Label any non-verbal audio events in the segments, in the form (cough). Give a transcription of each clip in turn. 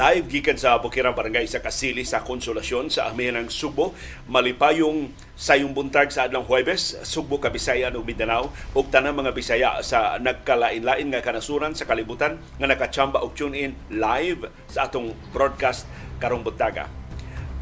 Live gikan sa Bukirang Barangay sa Kasili sa Konsolasyon sa Amihanang Subo. Malipayong sayong buntag sa adlang Huwebes, Subo, Kabisayan ug Mindanao ug tanang mga Bisaya sa nagkalain-lain nga kanasuran sa kalibutan nga nakachamba og tune in live sa atong broadcast karong buntaga.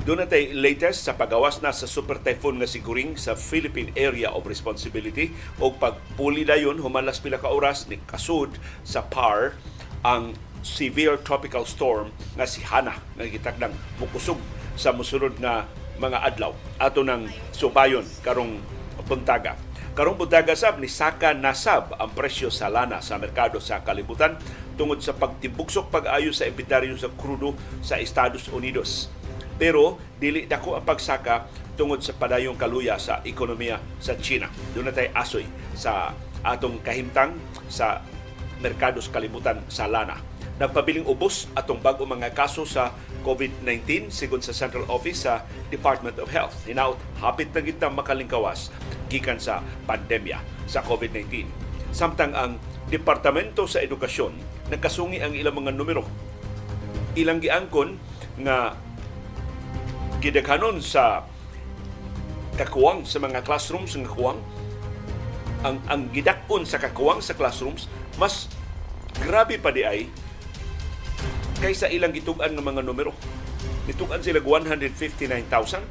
Doon natay latest sa pagawas na sa super typhoon nga siguring sa Philippine Area of Responsibility o pagpuli dayon humalas pila ka oras ni kasud sa PAR ang severe tropical storm nga si Hana nga gitagdang mukusog sa musunod nga mga adlaw ato ng subayon karong buntaga. Karong buntaga sab ni saka nasab ang presyo sa lana sa merkado sa kalibutan tungod sa pagtibuksok pag-ayo sa inventaryo sa krudo sa Estados Unidos. Pero dili dako ang pagsaka tungod sa padayong kaluya sa ekonomiya sa China. Doon na tayo asoy sa atong kahimtang sa merkado sa kalibutan sa lana nagpabiling ubos atong bago mga kaso sa COVID-19 sigon sa Central Office sa Department of Health. Hinaut, hapit na kita makalingkawas gikan sa pandemya sa COVID-19. Samtang ang Departamento sa Edukasyon nagkasungi ang ilang mga numero. Ilang giangkon nga gidaghanon sa kakuwang sa mga classrooms ng kakuwang ang ang gidakon sa kakuwang sa classrooms mas grabe pa di ay kaysa ilang gitugan ng mga numero. Gitugan sila 159,000.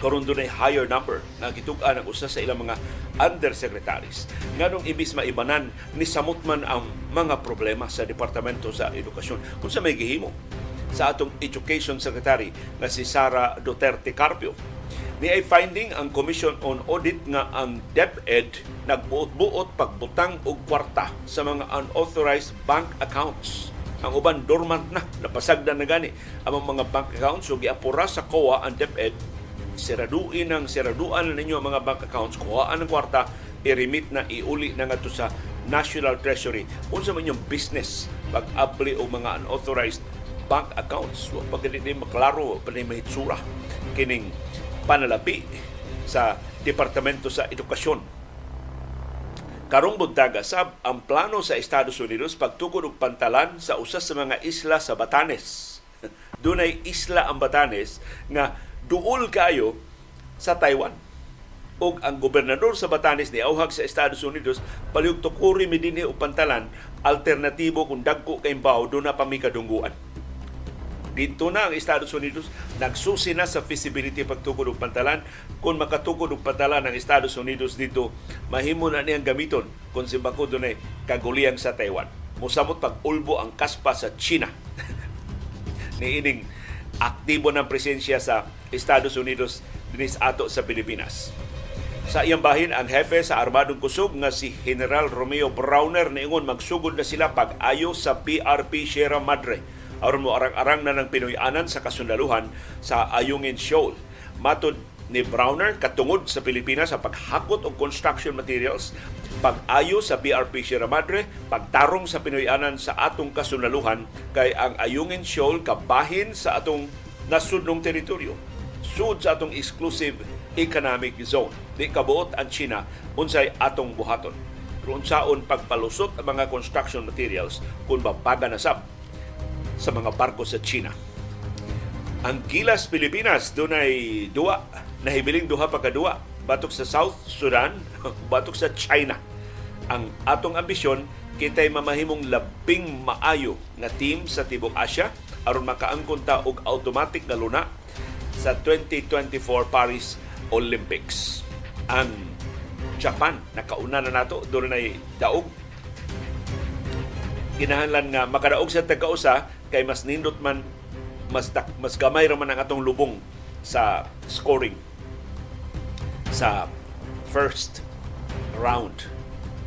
Karon doon higher number na gitugan ang usa sa ilang mga undersecretaries. Nganong ibis maibanan ni samot man ang mga problema sa Departamento sa Edukasyon. Kung sa may gihimo sa atong Education Secretary na si Sara Duterte Carpio. Ni ay finding ang Commission on Audit nga ang DepEd nagbuot-buot pagbutang og kwarta sa mga unauthorized bank accounts ang uban dormant na, napasagdan na gani ang mga bank accounts. So giapura sa COA ang DepEd, siraduin ang siraduan ninyo ang mga bank accounts, kuhaan ng kwarta, i-remit na, iuli na nga sa National Treasury. Unsa man yung business pag-abli o mga unauthorized bank accounts. So, pag hindi maklaro, pag mahitsura kining panalapi sa Departamento sa Edukasyon Karong buntaga sab ang plano sa Estados Unidos pagtukod og pantalan sa usa sa mga isla sa Batanes. (laughs) Dunay isla ang Batanes nga duol kayo sa Taiwan. Og ang gobernador sa Batanes ni auhag sa Estados Unidos palihog tukuri mi dinhi og pantalan alternatibo kung dagko kay bawo do na pamikadungguan dito na ang Estados Unidos nagsusi na sa feasibility pagtukod og pantalan. Kung makatukod og pantalan ang Estados Unidos dito, mahimo na niyang gamiton kung si Bako dunay kaguliyang sa Taiwan. Musamot pag ulbo ang kaspa sa China. (laughs) ni ining aktibo ng presensya sa Estados Unidos dinis ato sa Pilipinas. Sa iyang bahin, ang hefe sa Armadong Kusog nga si General Romeo Browner niingon magsugod na sila pag-ayo sa PRP Sierra Madre aron mo arang-arang na ng Pinoy-anan sa kasundaluhan sa Ayungin Shoal. Matod ni Browner katungod sa Pilipinas sa paghakot og construction materials, pag-ayo sa BRP Sierra Madre, pagtarong sa Pinoy-anan sa atong kasundaluhan kay ang Ayungin Shoal kabahin sa atong nasudnong teritoryo. Sud sa atong exclusive economic zone. Di kabuot ang China unsay atong buhaton. Kung saon pagpalusot ang mga construction materials kung babaga na sab sa mga barko sa China. Ang Gilas Pilipinas dunay duwa nahibiling duha pa kadua batok sa South Sudan, (laughs) batok sa China. Ang atong ambisyon kitay mamahimong labing maayo nga team sa tibok Asia aron makaangkon ta og automatic nga luna sa 2024 Paris Olympics. Ang Japan nakauna na nato doon na daog kinahanglan nga makadaog sa tagkausa kay mas nindot man mas mas gamay ra man ang atong lubong sa scoring sa first round.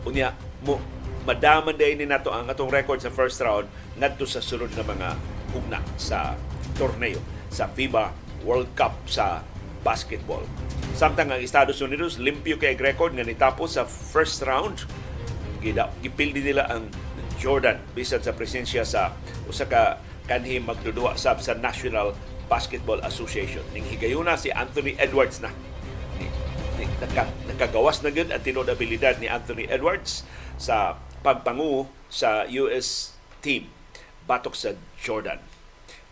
Unya mo madaman day ni nato ang atong record sa first round ngadto sa sunod na mga hugna sa torneo sa FIBA World Cup sa basketball. Samtang ang Estados Unidos limpyo kay record nga nitapos sa first round. Gida, gipildi nila ang Jordan bisan sa presensya sa usa ka kanhi magdudua sab sa National Basketball Association. Ning higayuna si Anthony Edwards na. Naka, nakagawas na gud ang tinud abilidad ni Anthony Edwards sa pagpangu sa US team batok sa Jordan.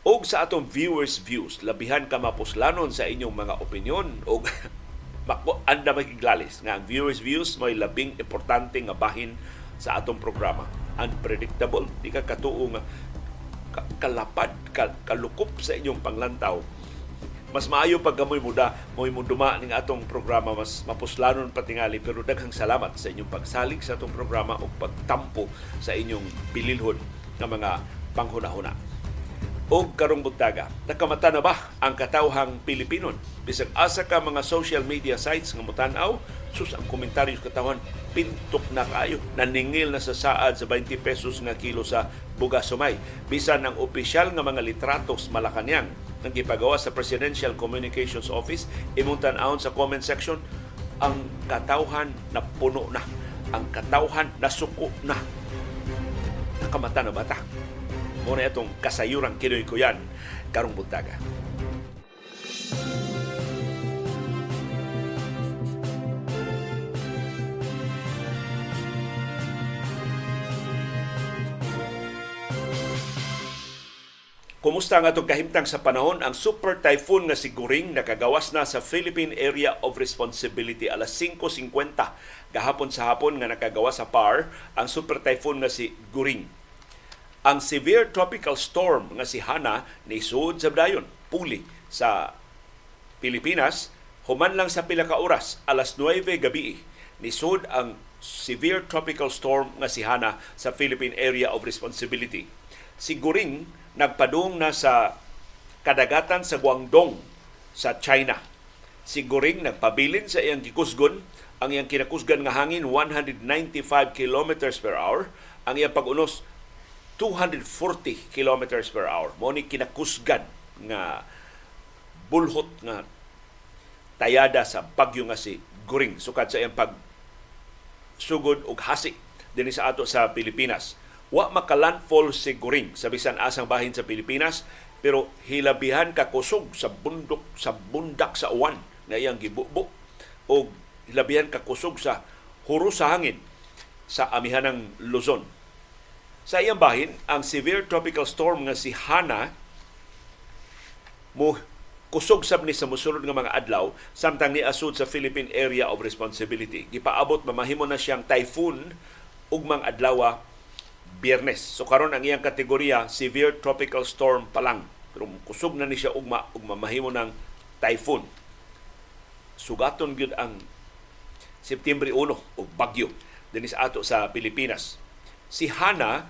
o sa atong viewers views labihan ka mapuslanon sa inyong mga opinion o (laughs) mako anda magiglalis nga ang viewers views may labing importante nga bahin sa atong programa unpredictable di ka katuo nga kalapad kalukop sa inyong panglantaw mas maayo pag gamoy muda moy mo duma ning atong programa mas mapuslanon patingali pero daghang salamat sa inyong pagsalig sa atong programa o pagtampo sa inyong bililhon nga mga panghuna-huna o karong buntaga. Nakamata na ba ang katawhang Pilipinon? Bisag asa ka mga social media sites nga mutanaw, sus ang komentaryo katawan, pintok na kayo. Naningil na sa saad sa 20 pesos nga kilo sa bugas sumay. Bisan ang opisyal nga mga litratos Malacanang nang gipagawa sa Presidential Communications Office, imuntan aon sa comment section, ang katawhan na puno na. Ang katawhan na suko na. Nakamata na ba ta? Muna itong kasayurang kinoy ko yan karong buntaga. Kumusta nga itong kahimtang sa panahon? Ang super typhoon nga si Guring nakagawas na sa Philippine Area of Responsibility alas 5.50 gahapon sa hapon nga nakagawa sa PAR ang super typhoon nga si Guring ang severe tropical storm nga si Hana ni sud sa puli sa Pilipinas human lang sa pila ka oras alas 9 gabi ni sud ang severe tropical storm nga si Hana sa Philippine Area of Responsibility. Si Guring nagpadung na sa kadagatan sa Guangdong sa China. Si Guring nagpabilin sa iyang gikusgon ang iyang kinakusgan nga hangin 195 kilometers per hour. Ang iyang pag-unos 240 kilometers per hour. Mo ni kinakusgan nga bulhot nga tayada sa bagyo nga si Guring sukad sa iyang pag sugod og hasi dinhi sa ato sa Pilipinas. Wa makalandfall si Guring sa bisan asang bahin sa Pilipinas pero hilabihan ka kusog sa bundok sa bundak sa uwan nga iyang gibubo o hilabihan ka kusog sa huro sa hangin sa amihanang Luzon sa iyang bahin, ang severe tropical storm nga si Hana mo kusog sab ni sa musulod nga mga adlaw samtang ni asud sa Philippine Area of Responsibility. Gipaabot mamahimo na siyang typhoon ugmang adlaw Biyernes. So karon ang iyang kategorya severe tropical storm pa lang. Pero kusog na ni siya ugma ug mamahimo ng typhoon. Sugaton gyud ang September 1 og bagyo dinhi sa ato sa Pilipinas si Hana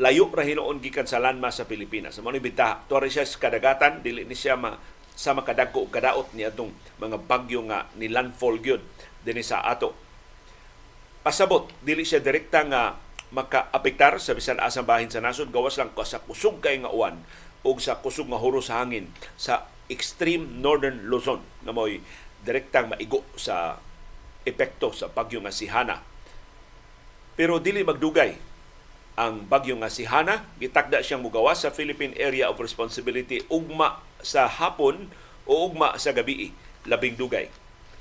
layo ra hinuon gikan sa landmass sa Pilipinas. Mao ni bita, tuwa siya sa kadagatan, dili ni siya ma, sa makadagko og kadaot ni atong mga bagyo nga ni landfall gyud dinhi sa ato. Pasabot, dili siya direkta nga makaapektar sa bisan asang bahin sa nasod gawas lang sa kusog kay nga uwan o sa kusog nga huro sa hangin sa extreme northern Luzon na mo'y direktang maigo sa epekto sa bagyo nga si Hana. Pero dili magdugay ang bagyo nga si Hana. Gitakda siyang mugawas sa Philippine Area of Responsibility ugma sa hapon o ugma sa gabi labing dugay.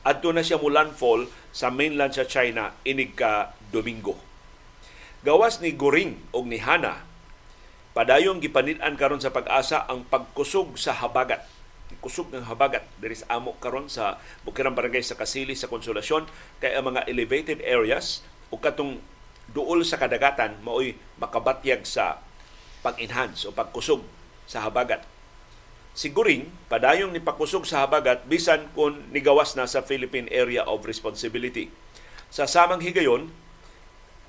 Adto na siya mo landfall sa mainland sa China inig ka Domingo. Gawas ni Goring og ni Hana, padayong gipanitan karon sa pag-asa ang pagkusog sa habagat kusog ng habagat diri sa amo karon sa Bukirang Barangay sa Kasili sa Konsolasyon kay ang mga elevated areas o katong duol sa kadagatan maoy makabatyag sa pag-enhance o pagkusog sa habagat. Siguring padayong ni pakusog sa habagat bisan kung nigawas na sa Philippine Area of Responsibility. Sa samang higayon,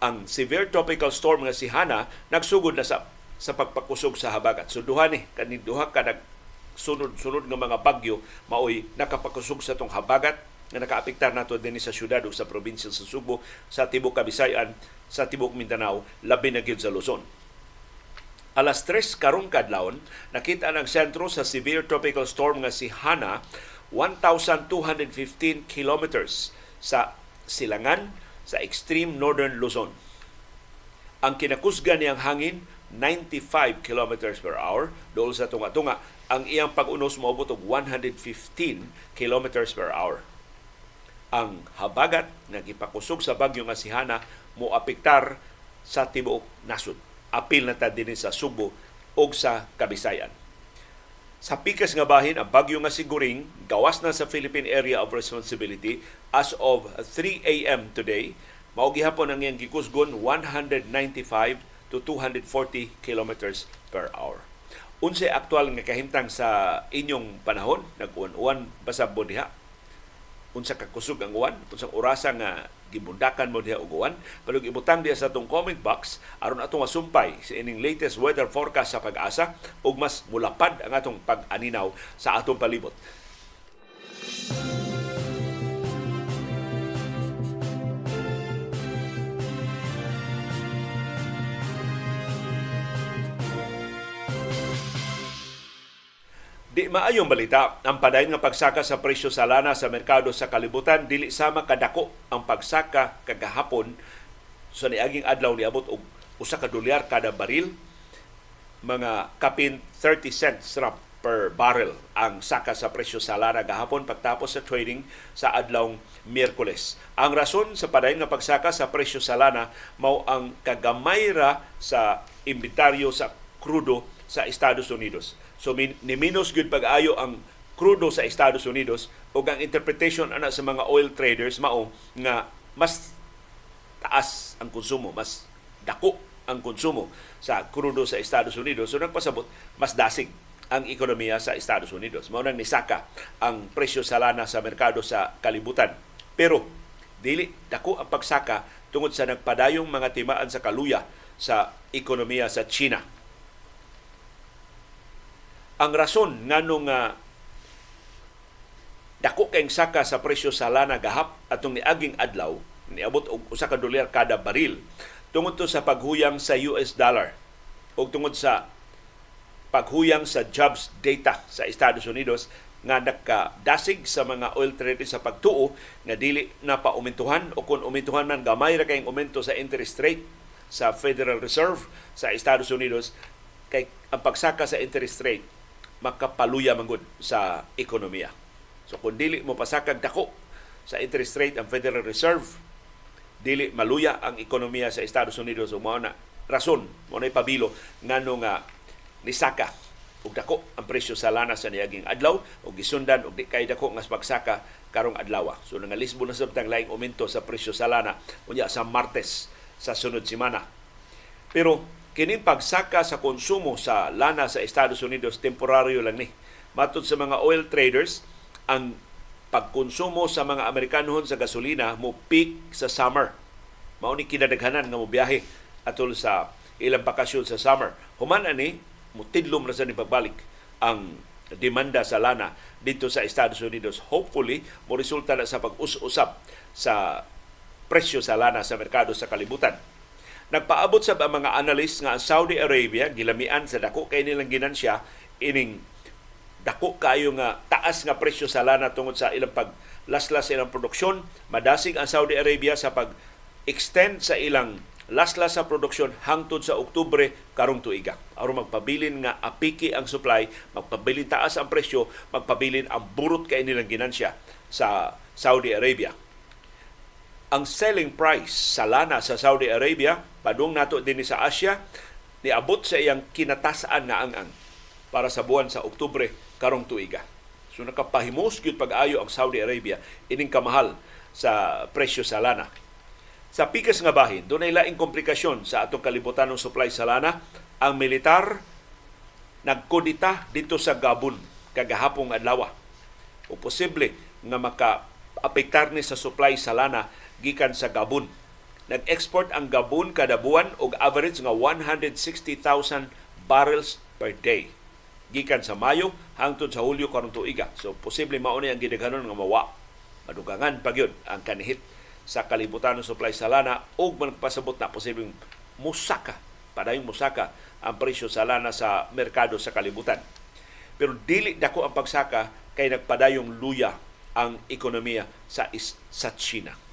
ang severe tropical storm nga si Hana nagsugod na sa sa pagpakusog sa habagat. So duha ni kani duha ka nag sunod-sunod nga mga bagyo maoy nakapakusog sa tong habagat nga nakaapektar nato din sa syudad o sa probinsya sa Subo, sa Tibok Kabisayan, sa Tibok Mindanao, labi na gyud sa Luzon. Alas 3 karong kadlawon, nakita ng sentro sa severe tropical storm nga si Hana 1,215 kilometers sa silangan sa extreme northern Luzon. Ang kinakusgan niyang hangin 95 kilometers per hour dool sa tunga-tunga. Ang iyang pag-unos moabot og 115 kilometers per hour. Ang habagat nga gipakusog sa bagyo nga si Hana mo apektar sa tibuok nasod. Apil na ta din sa Subo o sa Kabisayan. Sa pikas nga bahin, ang bagyo nga siguring gawas na sa Philippine Area of Responsibility as of 3 a.m. today. Mao gihapon ang iyang gikusgon 195 to 240 kilometers per hour. Unsa aktual nga kahimtang sa inyong panahon, nag-uwan-uwan basab diha. Unsa ka kusog ang uwan, unsang orasa nga gibundakan mo diha og uwan, palug ibutang diha sa atong comment box aron atong masumpay sa ining latest weather forecast sa pag-asa ug mas mulapad ang atong pag-aninaw sa atong palibot. Di maayong balita, ang padayon nga pagsaka sa presyo sa lana sa merkado sa kalibutan dili sama kadako ang pagsaka kagahapon. Sa niaging adlaw niabot og usa ka dolyar kada baril. Mga kapin 30 cents ra per barrel ang saka sa presyo sa lana gahapon pagtapos sa trading sa adlawng Miyerkules. Ang rason sa padayon nga pagsaka sa presyo sa lana mao ang kagamay ra sa imbitaryo sa krudo sa Estados Unidos So min, ni minus gyud pag-ayo ang krudo sa Estados Unidos ug ang interpretation ana sa mga oil traders mao nga mas taas ang konsumo, mas dako ang konsumo sa krudo sa Estados Unidos. So nagpasabot mas dasig ang ekonomiya sa Estados Unidos. Mao nang nisaka ang presyo sa lana sa merkado sa kalibutan. Pero dili dako ang pagsaka tungod sa nagpadayong mga timaan sa kaluya sa ekonomiya sa China ang rason nganong uh, dako kayong saka sa presyo sa lana gahap atong niaging adlaw niabot og usa ka dolyar kada baril tungod to sa paghuyang sa US dollar ug tungod sa paghuyang sa jobs data sa Estados Unidos nga nakadasig sa mga oil traders sa pagtuo nga dili na paumentuhan o kung umentuhan man gamay ra kayong aumento sa interest rate sa Federal Reserve sa Estados Unidos kay ang pagsaka sa interest rate makapaluya manggod sa ekonomiya. So kung dili mo pasakag dako sa interest rate ang Federal Reserve, dili maluya ang ekonomiya sa Estados Unidos o mao na rason mo na ipabilo ngano nga nisaka ug dako ang presyo sa lana sa niaging adlaw ug gisundan og di kay dako nga pagsaka karong adlaw. So nangalisbo na sabtang laing aumento sa presyo sa lana unya sa Martes sa sunod semana. Pero kining pagsaka sa konsumo sa lana sa Estados Unidos temporaryo lang ni. Matod sa mga oil traders, ang pagkonsumo sa mga Amerikanohon sa gasolina mo peak sa summer. Mao ni kinadaghanan nga mo biyahe atol sa ilang bakasyon sa summer. Human ani mutidlom ra sa ni pagbalik ang demanda sa lana dito sa Estados Unidos. Hopefully, mo resulta na sa pag-us-usap sa presyo sa lana sa merkado sa kalibutan Nagpaabot sa mga analyst nga ang Saudi Arabia gilamian sa dako kay nilang ginansya ining dako kayo nga taas nga presyo sa lana tungod sa ilang pag laslas ilang produksyon madasig ang Saudi Arabia sa pag extend sa ilang laslas sa produksyon hangtod sa Oktubre karong tuiga. aron magpabilin nga apiki ang supply, magpabilin taas ang presyo, magpabilin ang burot kay nilang ginansya sa Saudi Arabia ang selling price sa lana sa Saudi Arabia, padung nato din sa Asia, niabot sa iyang kinatasaan na ang para sa buwan sa Oktubre karong tuiga. So nakapahimos gyud pag-ayo ang Saudi Arabia ining kamahal sa presyo sa lana. Sa pikas nga bahin, doon ay laing komplikasyon sa atong kalibutan ng supply sa lana. Ang militar nagkodita dito sa Gabon kagahapong adlaw. O posible nga maka apektar ni sa supply sa lana gikan sa Gabon. Nag-export ang Gabon kada buwan og average nga 160,000 barrels per day. Gikan sa Mayo hangtod sa Hulyo karong tuiga. So posible mao ang gidaghanon nga mawa. Madugangan pa gyud ang kanihit sa kalibutan ng supply sa lana ug magpasabot na posibleng musaka padayong musaka ang presyo sa lana sa merkado sa kalibutan. Pero dili dako ang pagsaka kay nagpadayong luya ang ekonomiya sa sa China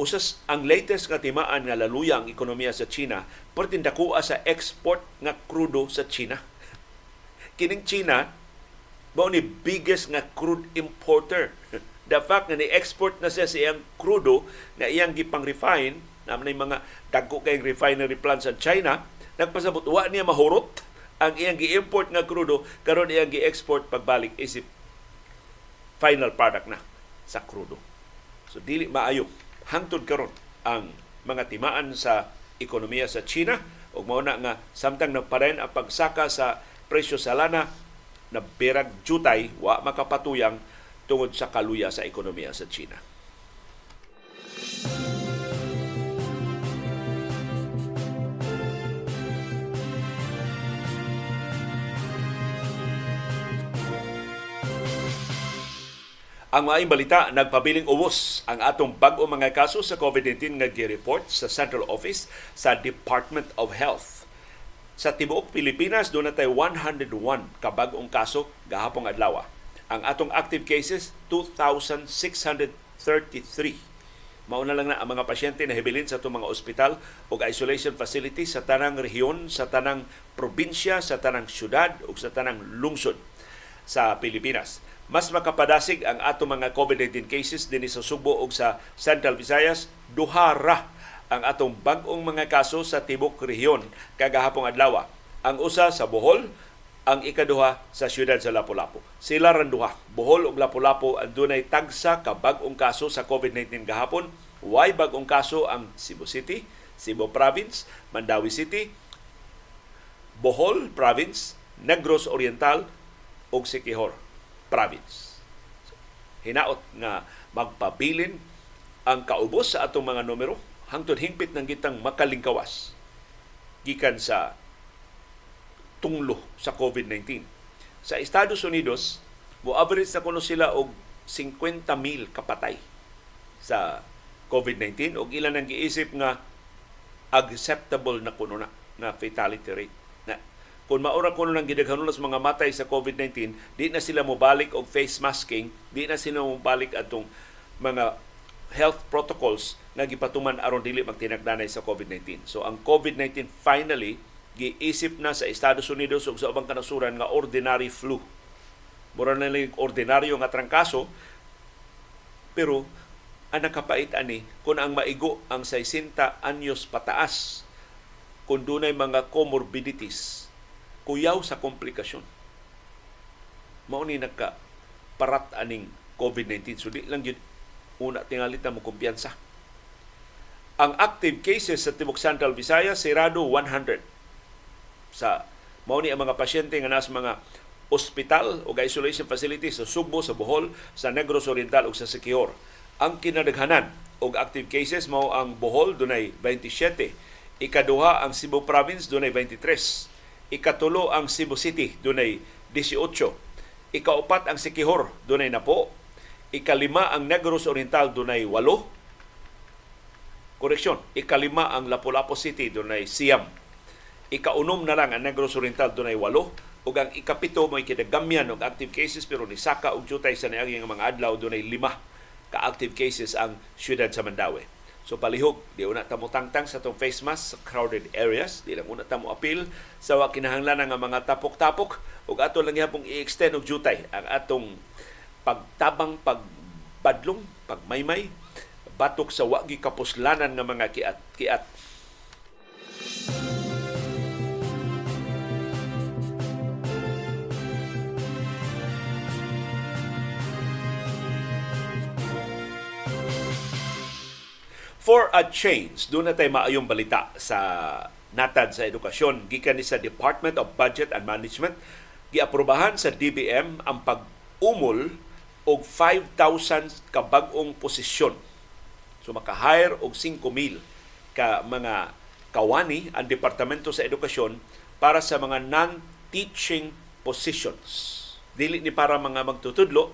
usas ang latest nga timaan nga laluya ang ekonomiya sa China pertin dakuha sa export nga krudo sa China. (laughs) Kining China mao ni biggest nga crude importer. (laughs) The fact nga ni-export na siya sa iyang krudo na iyang gipang-refine na mga dagko kay refinery plants sa China, nagpasabot wa niya mahurot (laughs) ang iyang gi-import nga krudo karon iyang gi-export pagbalik isip final product na sa krudo. So dili maayo hangtod karon ang mga timaan sa ekonomiya sa China ug mao na nga samtang nagpadayon ang pagsaka sa presyo sa lana na berag jutay wa makapatuyang tungod sa kaluya sa ekonomiya sa China. Ang maayong balita, nagpabiling ubos ang atong bag-o mga kaso sa COVID-19 nga gi-report sa Central Office sa Department of Health. Sa tibuok Pilipinas, doon natay 101 ka bag-ong kaso gahapong adlaw. Ang atong active cases, 2,633. Mauna lang na ang mga pasyente na hibilin sa itong mga ospital o isolation facility sa tanang rehiyon, sa tanang probinsya, sa tanang syudad o sa tanang lungsod sa Pilipinas mas makapadasig ang ato mga COVID-19 cases din sa Subo ug sa Central Visayas duha ra ang atong bag-ong mga kaso sa tibok rehiyon kagahapong adlaw. Ang usa sa Bohol, ang ikaduha sa siyudad sa Lapu-Lapu. Sila ran duha, Bohol ug Lapu-Lapu ang dunay tagsa ka bag-ong kaso sa COVID-19 gahapon. Way bag-ong kaso ang Cebu City, Cebu Province, Mandawi City, Bohol Province, Negros Oriental ug Siquijor province. Hinaot nga magpabilin ang kaubos sa atong mga numero hangtod hingpit ng gitang makalingkawas gikan sa tunglo sa COVID-19. Sa Estados Unidos, mo average na kuno sila og 50,000 kapatay sa COVID-19 ug ilan ang giisip nga acceptable na kuno na na fatality rate kung maura kuno nang gidaghanon sa mga matay sa COVID-19, di na sila mobalik og face masking, di na sila mobalik atong mga health protocols nga gipatuman aron dili magtinagdanay sa COVID-19. So ang COVID-19 finally giisip na sa Estados Unidos ug sa ubang kanasuran nga ordinary flu. Mura na lang ordinaryo nga trangkaso pero ang nakapait ani kung ang maigo ang 60 anyos pataas kung dunay mga comorbidities kuyaw sa komplikasyon. Mao ni nagka parat aning COVID-19. So di lang yun una tingalit mo kumpiyansa. Ang active cases sa Tibok Central Visayas, sirado 100. Sa mao ni ang mga pasyente nga nas mga ospital o isolation facilities sa Sugbo, sa Bohol, sa Negros Oriental o sa Siquijor. Ang kinadaghanan og active cases mao ang Bohol dunay 27, ikaduha ang Cebu Province dunay 23, Ikatulo ang Cebu City, dunay 18. Ikaupat ang Sikihor, dunay napo. Ikalima ang Negros Oriental, dunay 8. Koreksyon, ikalima ang Lapu-Lapu City, dunay siyam. Ikaunom na lang ang Negros Oriental, dunay 8. Ug ang ikapito mo kinagamyan og active cases pero ni Saka og jutay sa niaging mga adlaw dunay lima ka active cases ang siyudad sa Mandawi. So palihog, di una tamo tangtang sa tong face mask sa crowded areas, di lang una tamo appeal sa wa kinahanglan nga mga tapok-tapok. Ug ato lang yapong i-extend og jutay ang atong pagtabang pagbadlong, pagmaymay batok sa wagi kapuslanan nga mga kiat-kiat For a change, doon na tayo maayong balita sa natad sa edukasyon. Gikan ni sa Department of Budget and Management, giaprobahan sa DBM ang pag-umol og 5,000 kabag-ong posisyon. So maka-hire og 5,000 ka mga kawani ang Departamento sa Edukasyon para sa mga non-teaching positions. Dili ni para mga magtutudlo,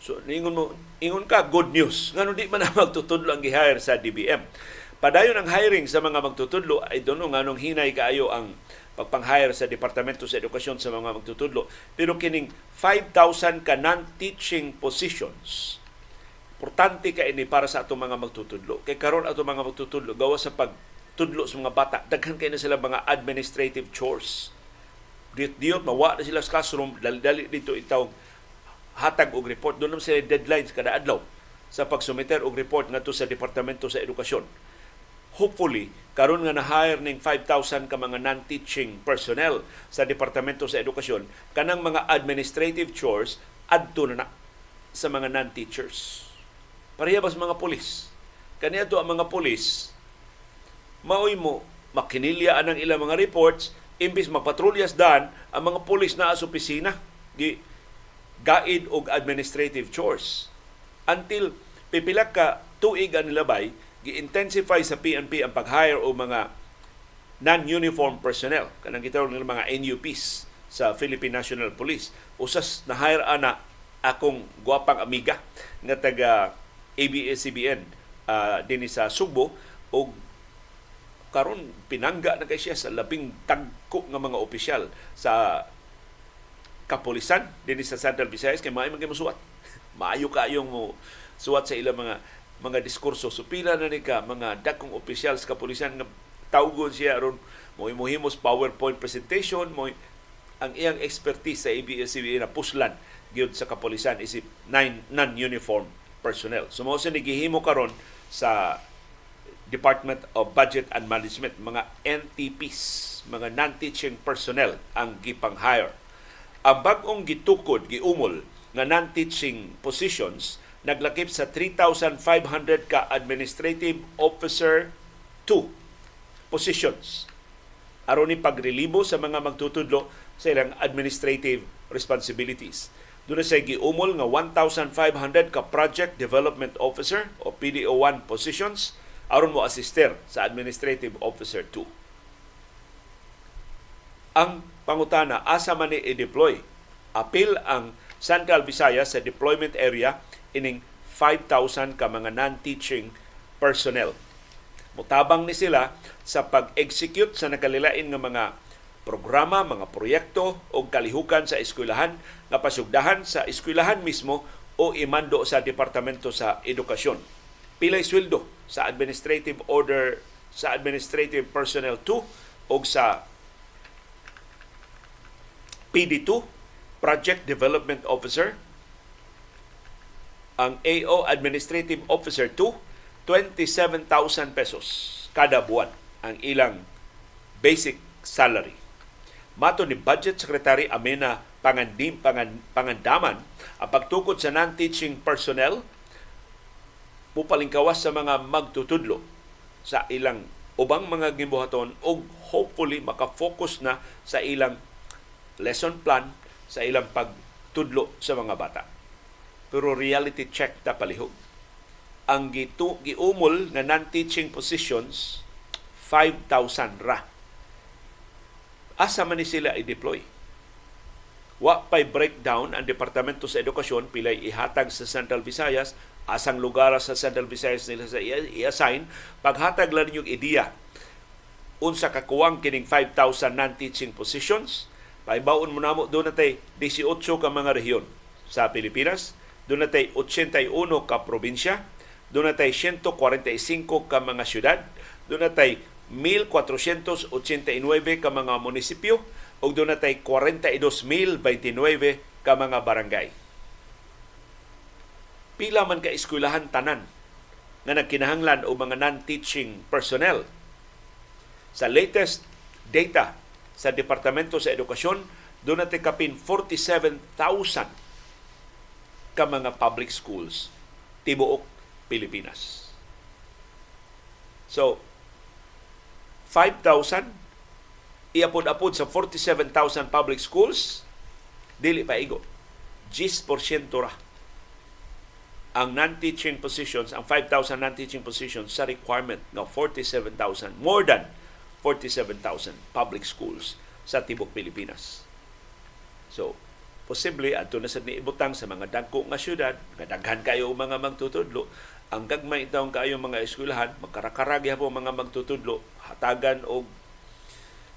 So, ingon mo, ingon ka, good news. Ngano di man na (laughs) magtutudlo ang gihire sa DBM. Padayon ang hiring sa mga magtutudlo, ay doon nganong hinay kaayo ang pagpang-hire sa Departamento sa Edukasyon sa mga magtutudlo. Pero kining 5,000 ka non-teaching positions, importante ka ini para sa atong mga magtutudlo. Kay karon ato mga magtutudlo, gawa sa pagtudlo sa mga bata, daghan kay na sila mga administrative chores. Diyot-diyot, mawa na sila sa classroom, dali-dali dito itawag hatag og report doon sila deadlines kada adlaw sa pagsumiter og report ngadto sa Departamento sa Edukasyon. Hopefully karon nga na-hire ning 5,000 ka mga non-teaching personnel sa Departamento sa Edukasyon, kanang mga administrative chores adto na, na sa mga non-teachers. Pareha ba sa mga pulis? Kaniadto ang mga pulis, maoy mo makinilya ang ilang mga reports imbis magpatrulyas dan ang mga pulis na sa opisina gaid og administrative chores. Until pipila ka tuig ang nilabay gi-intensify sa PNP ang pag-hire o mga non-uniform personnel. Kanang gitawag nila mga NUPs sa Philippine National Police. Usas na hire ana akong guwapang amiga nga taga ABS-CBN uh, din sa Subo. O karon pinangga na kay siya sa labing tagko nga mga opisyal sa kapulisan din sa Central Visayas kay maayo man kay mosuwat. (laughs) Maayo kayong mo suwat sa ilang mga mga diskurso. So pila na ni ka mga dakong opisyal sa kapulisan nga tawgon siya aron mo imuhimos PowerPoint presentation mo ang iyang expertise sa ABS-CBN na puslan gyud sa kapulisan isip nine non-uniform personnel. So mo sa nigihimo karon sa Department of Budget and Management, mga NTPs, mga non-teaching personnel ang gipang-hire. Ang bagong gitukod, giumol nga non-teaching positions naglakip sa 3,500 ka administrative officer 2 positions aron ni pagrelibo sa mga magtutudlo sa ilang administrative responsibilities. Doon sa giumol nga 1,500 ka Project Development Officer o PDO1 positions aron mo asister sa Administrative Officer 2. Ang pangutana, asa man ni i-deploy? Apil ang Central Visayas sa deployment area ining 5,000 ka mga non-teaching personnel. Mutabang ni sila sa pag-execute sa nakalilain nga mga programa, mga proyekto o kalihukan sa eskwelahan nga pasugdahan sa eskwelahan mismo o imando sa Departamento sa Edukasyon. Pilay sweldo sa administrative order sa administrative personnel 2 o sa PD2 Project Development Officer ang AO Administrative Officer 2 27,000 pesos kada buwan ang ilang basic salary. Mato ni Budget Secretary Amena Pangandim, Pangan, Pangandaman ang pagtukod sa non-teaching personnel mupalingkawas sa mga magtutudlo sa ilang ubang mga gimbuhaton o hopefully makafocus na sa ilang lesson plan sa ilang pagtudlo sa mga bata. Pero reality check ta palihog. Ang gitu, giumol nga non-teaching positions 5,000 ra. Asa man ni sila i-deploy? Wa pay breakdown ang Departamento sa Edukasyon pilay ihatag sa Central Visayas asang lugar sa Central Visayas nila sa i-assign, paghatag lang yung ideya unsa ka kuwang kining 5,000 non-teaching positions, paibaon mo namo doon natay 18 ka mga rehiyon. Sa Pilipinas, doon natay 81 ka probinsya, doon natay 145 ka mga syudad, doon natay 1,489 ka mga munisipyo, ug doon natay 42,029 ka mga barangay. Pila man ka eskwelahan tanan nga nagkinahanglan o mga non-teaching personnel. Sa latest data sa Departamento sa Edukasyon, doon natin kapin 47,000 ka mga public schools tibuok Pilipinas. So, 5,000 iapod-apod sa 47,000 public schools, dili pa igo. 10% ra ang non-teaching positions, ang 5,000 non-teaching positions sa requirement ng 47,000, more than 47,000 public schools sa tibok Pilipinas. So, posible adto na sa niibutang sa mga dagko nga syudad, nga kayo mga magtutudlo, ang gagmay taong kayo mga eskwelahan, magkarakaragi po mga magtutudlo, hatagan og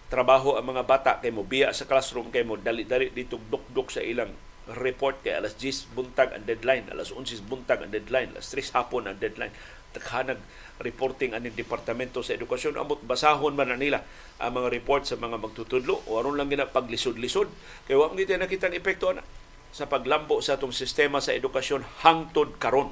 trabaho ang mga bata kay mo biya sa classroom kay mo dali-dali dito dukdok sa ilang report kay alas 10 buntag ang deadline, alas 11 buntag ang deadline, alas 3 hapon ang deadline taghanag reporting aning Departamento sa Edukasyon. Amot basahon man na nila ang mga report sa mga magtutudlo. O aron lang gina paglisod-lisod. Kaya wang dito nakita ang epekto na sa paglambo sa atong sistema sa edukasyon hangtod karon.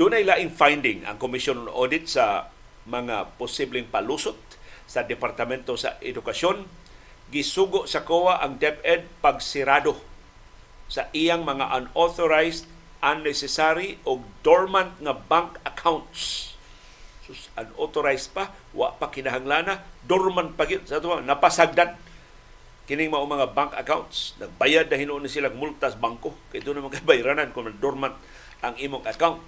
Doon ay laing finding ang Commission on Audit sa mga posibleng palusot sa Departamento sa Edukasyon. Gisugo sa COA ang DepEd pagsirado sa iyang mga unauthorized, unnecessary o dormant nga bank accounts. Sus, unauthorized pa, wa pa kinahanglana, dormant pa gyud sa tuwa, napasagdan kining mao mga bank accounts. Nagbayad na hinuon silang multas bangko kay doon naman kay bayranan kung dormant ang imong account.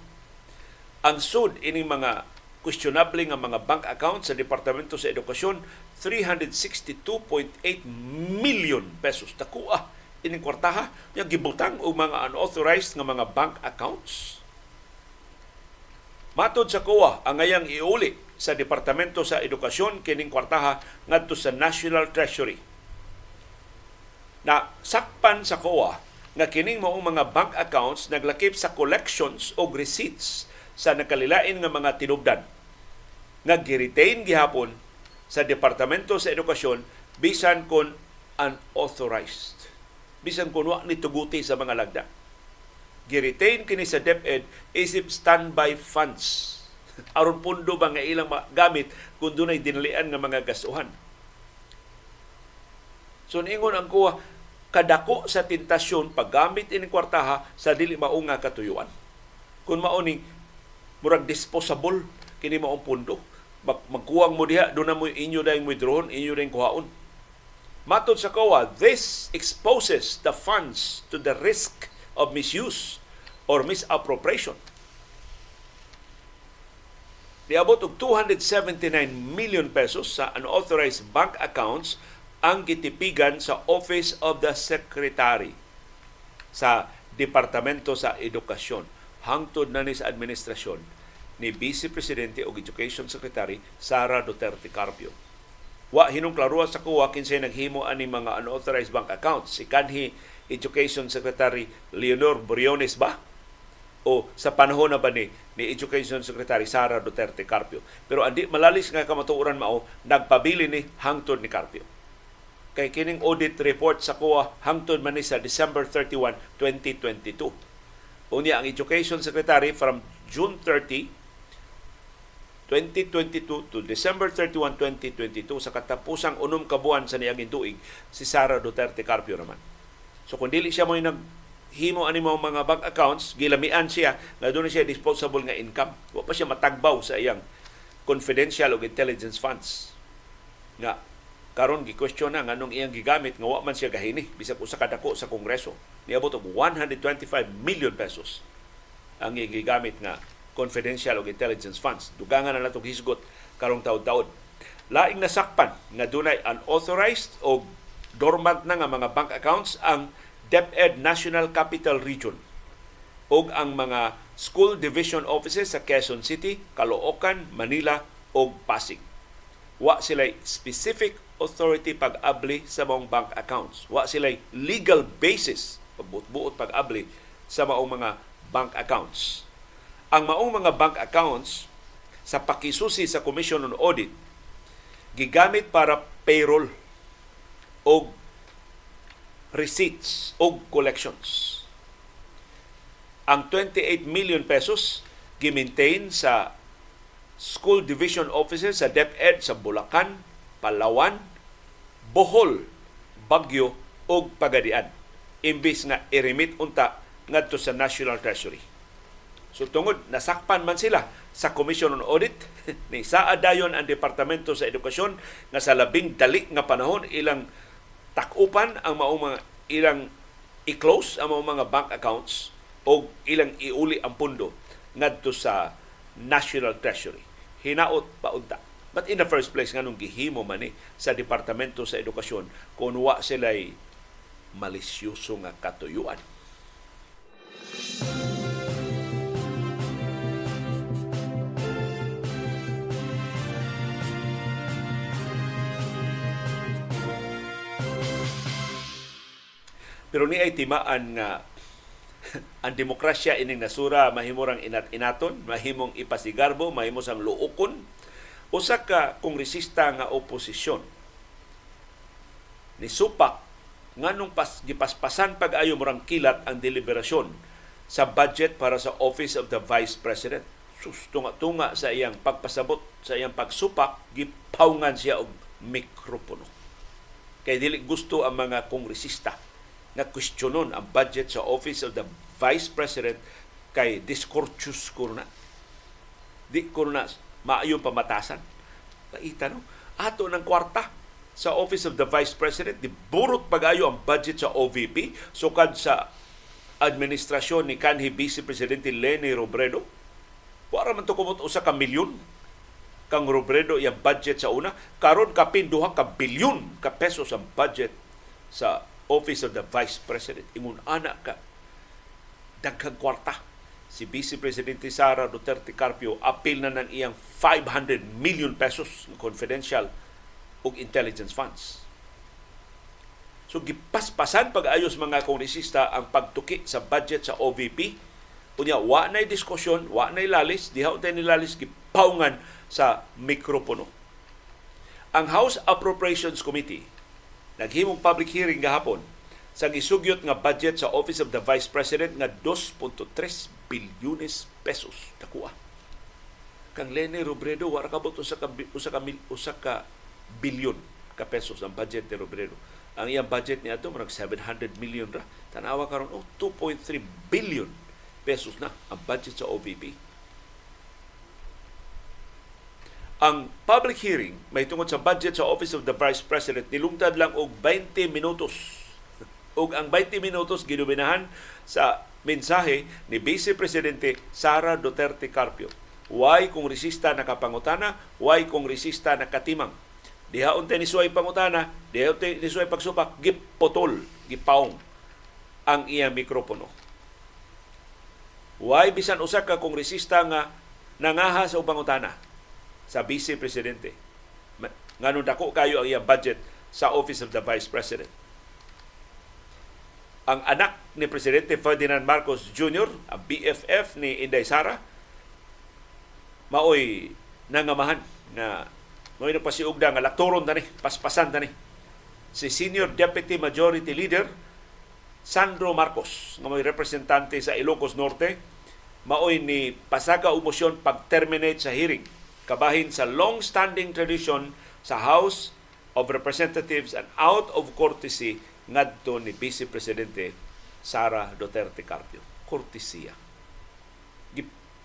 Ang sud ining mga questionable nga mga bank accounts sa Departamento sa Edukasyon 362.8 million pesos. Takua ining kwartaha nga gibutang og mga unauthorized nga mga bank accounts. Matod sa COA, ang ngayang iuli sa Departamento sa Edukasyon kining kwartaha ngadto sa National Treasury na sakpan sa COA nga kining maong mga bank accounts naglakip sa collections o receipts sa nakalilain nga mga tinubdan nga gi-retain gihapon sa Departamento sa Edukasyon bisan kon unauthorized. Bisan kun wa ni tuguti sa mga lagda. Gi-retain kini sa DepEd isip standby funds. (laughs) aron pundo ba nga ilang gamit kung dunay dinalian nga mga gastuhan. So ningon ang kuha kadako sa tentasyon paggamit ini kwartaha sa dili mao nga katuyuan. Kung mao murag disposable kini maong pundo magkuwang mo diha doon na mo inyo dayong withdrawon inyo dayong kuhaon. Matod sa COA this exposes the funds to the risk of misuse or misappropriation. Niabot og 279 million pesos sa unauthorized bank accounts ang gitipigan sa Office of the Secretary sa Departamento sa Edukasyon. Hangtod na ni sa administrasyon ni Vice Presidente o Education Secretary Sara Duterte Carpio. Wa hinong klaruha sa kuwa kinsay naghimo ani mga unauthorized bank accounts. Si kanhi Education Secretary Leonor Briones ba? O sa panahon na ba ni, ni Education Secretary Sara Duterte Carpio. Pero andi malalis nga kamatuoran mao, nagpabili ni hangtod ni Carpio. Kay kining audit report sa kuha hangtod man ni sa December 31, 2022. Unya ang Education Secretary from June 30 2022 to December 31, 2022 sa katapusang unom kabuan sa niyaging tuig si Sara Duterte Carpio naman. So kung dili siya mo yung naghimo ani mo mga bank accounts, gilamian siya na doon siya disposable nga income. Wa pa siya matagbaw sa iyang confidential o intelligence funds. Nga karon gi-question na nganong iyang gigamit nga wa man siya gahini bisag usa ka dako sa kongreso. Niabot og 125 million pesos ang gigamit nga confidential o intelligence funds. Dugangan na natong hisgot karong taod-taod. Laing nasakpan nga dunay unauthorized o dormant na nga mga bank accounts ang DepEd National Capital Region ug ang mga school division offices sa Quezon City, Caloocan, Manila ug Pasig. Wa sila specific authority pag-abli sa maong bank accounts. Wa sila legal basis pagbuot-buot pag-abli sa maong mga bank accounts ang maong mga bank accounts sa pakisusi sa Commission on Audit gigamit para payroll o receipts o collections. Ang 28 million pesos gimaintain sa school division offices sa DepEd sa Bulacan, Palawan, Bohol, Bagyo ug Pagadian imbis nga i-remit unta ngadto sa National Treasury. So tungod nasakpan man sila sa Commission on Audit (laughs) ni saadayon ang Departamento sa Edukasyon nga sa labing dali nga panahon ilang takupan ang mao mga ilang i-close ang mga bank accounts o ilang iuli ang pundo ngadto sa National Treasury. Hinaot pa unta. But in the first place, nganong gihimo man ni sa Departamento sa Edukasyon kung wa sila'y malisyoso nga katuyuan. Música Pero ni ay timaan nga (laughs) ang demokrasya ining nasura mahimorang inat-inaton, mahimong ipasigarbo, mahimo sang luukon. Usa ka kongresista nga oposisyon ni supak nganong pas gipaspasan pag-ayo murang kilat ang deliberasyon sa budget para sa Office of the Vice President. Sus, tunga-tunga sa iyang pagpasabot, sa iyang pagsupak, gipawngan siya og mikropono. Kay dili gusto ang mga kongresista nga kwestiyonon ang budget sa Office of the Vice President kay discourteous ko na. Di ko na maayo pamatasan. Paita no? Ato ng kwarta sa Office of the Vice President, di burot pagayo ang budget sa OVP, sukad sa administrasyon ni kanhi Vice Presidente Leni Robredo. Wala man to kumot usa ka milyon kang Robredo yung budget sa una. Karon kapin duha ka bilyon ka pesos ang budget sa Office of the Vice President. Ingon ana ka daghang kwarta si Vice Presidente Sara Duterte Carpio apil na ng iyang 500 million pesos confidential ug intelligence funds. So gipaspasan pag-ayos mga kongresista ang pagtuki sa budget sa OVP. Unya wa nay diskusyon, wa nay lalis, diha untay ni lalis gipawngan sa mikropono. Ang House Appropriations Committee naghimong public hearing gahapon sa gisugyot nga budget sa Office of the Vice President nga 2.3 bilyones pesos nakuha. Kang Lene Robredo wala ka usa ka usa ka usa ka bilyon ka pesos ang budget ni Robredo. Ang iyang budget niya ito, marag 700 million ra. Tanawa karon oh, 2.3 billion pesos na ang budget sa OVP. Ang public hearing may tungod sa budget sa Office of the Vice President nilungtad lang og 20 minutos. ug ang 20 minutos gidominahan sa mensahe ni Vice Presidente Sara Duterte Carpio. Why kongresista nakapangutana, why kongresista nakatimang. Diha unta ni suway pangutana, diha unta ni suway pagsupak, gipotol, gipaong ang iya mikropono. Why bisan usa ka kongresista nga nangaha sa pangutana sa Vice Presidente. Ngano dako kayo ang iyang budget sa Office of the Vice President. Ang anak ni Presidente Ferdinand Marcos Jr., ang BFF ni Inday Sara, maoy nangamahan na maoy nagpasiugda nga laktoron tani, paspasan tani. Si Senior Deputy Majority Leader Sandro Marcos, nga may representante sa Ilocos Norte, maoy ni pasaka umosyon pag-terminate sa hearing kabahin sa long-standing tradition sa House of Representatives and out of courtesy ngadto ni Vice Presidente Sara Duterte Carpio. Kortesiya.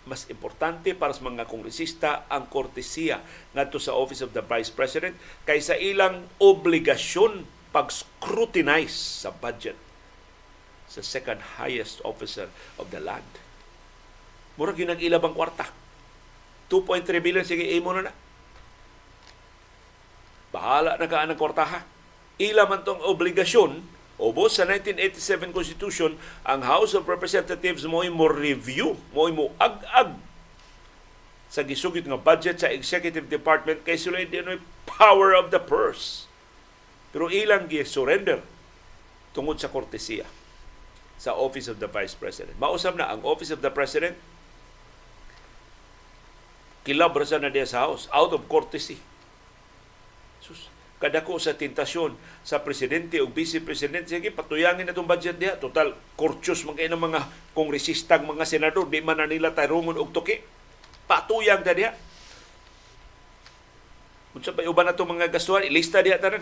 Mas importante para sa mga kongresista ang kortesiya ngadto sa Office of the Vice President kaysa ilang obligasyon pag-scrutinize sa budget sa second highest officer of the land. Murag yun ang ilabang kwarta 2.3 billion, sige, imo na na. Bahala na ka ang kwartaha. Ila man tong obligasyon, Obo sa 1987 Constitution, ang House of Representatives mo mo review, mo mo ag-ag sa gisugit nga budget sa Executive Department kay sila di power of the purse. Pero ilang gi surrender tungod sa kortesiya sa Office of the Vice President. Mausap na ang Office of the President kilabra sa na sa house out of courtesy. Sus, kadako sa tentasyon sa presidente o vice presidente sige patuyangin atong budget diha total korchos man kay mga kongresistang mga senador di man na nila tarungon og tuki patuyang ta diha unsa pa uban nato mga gastuhan ilista diha tanan.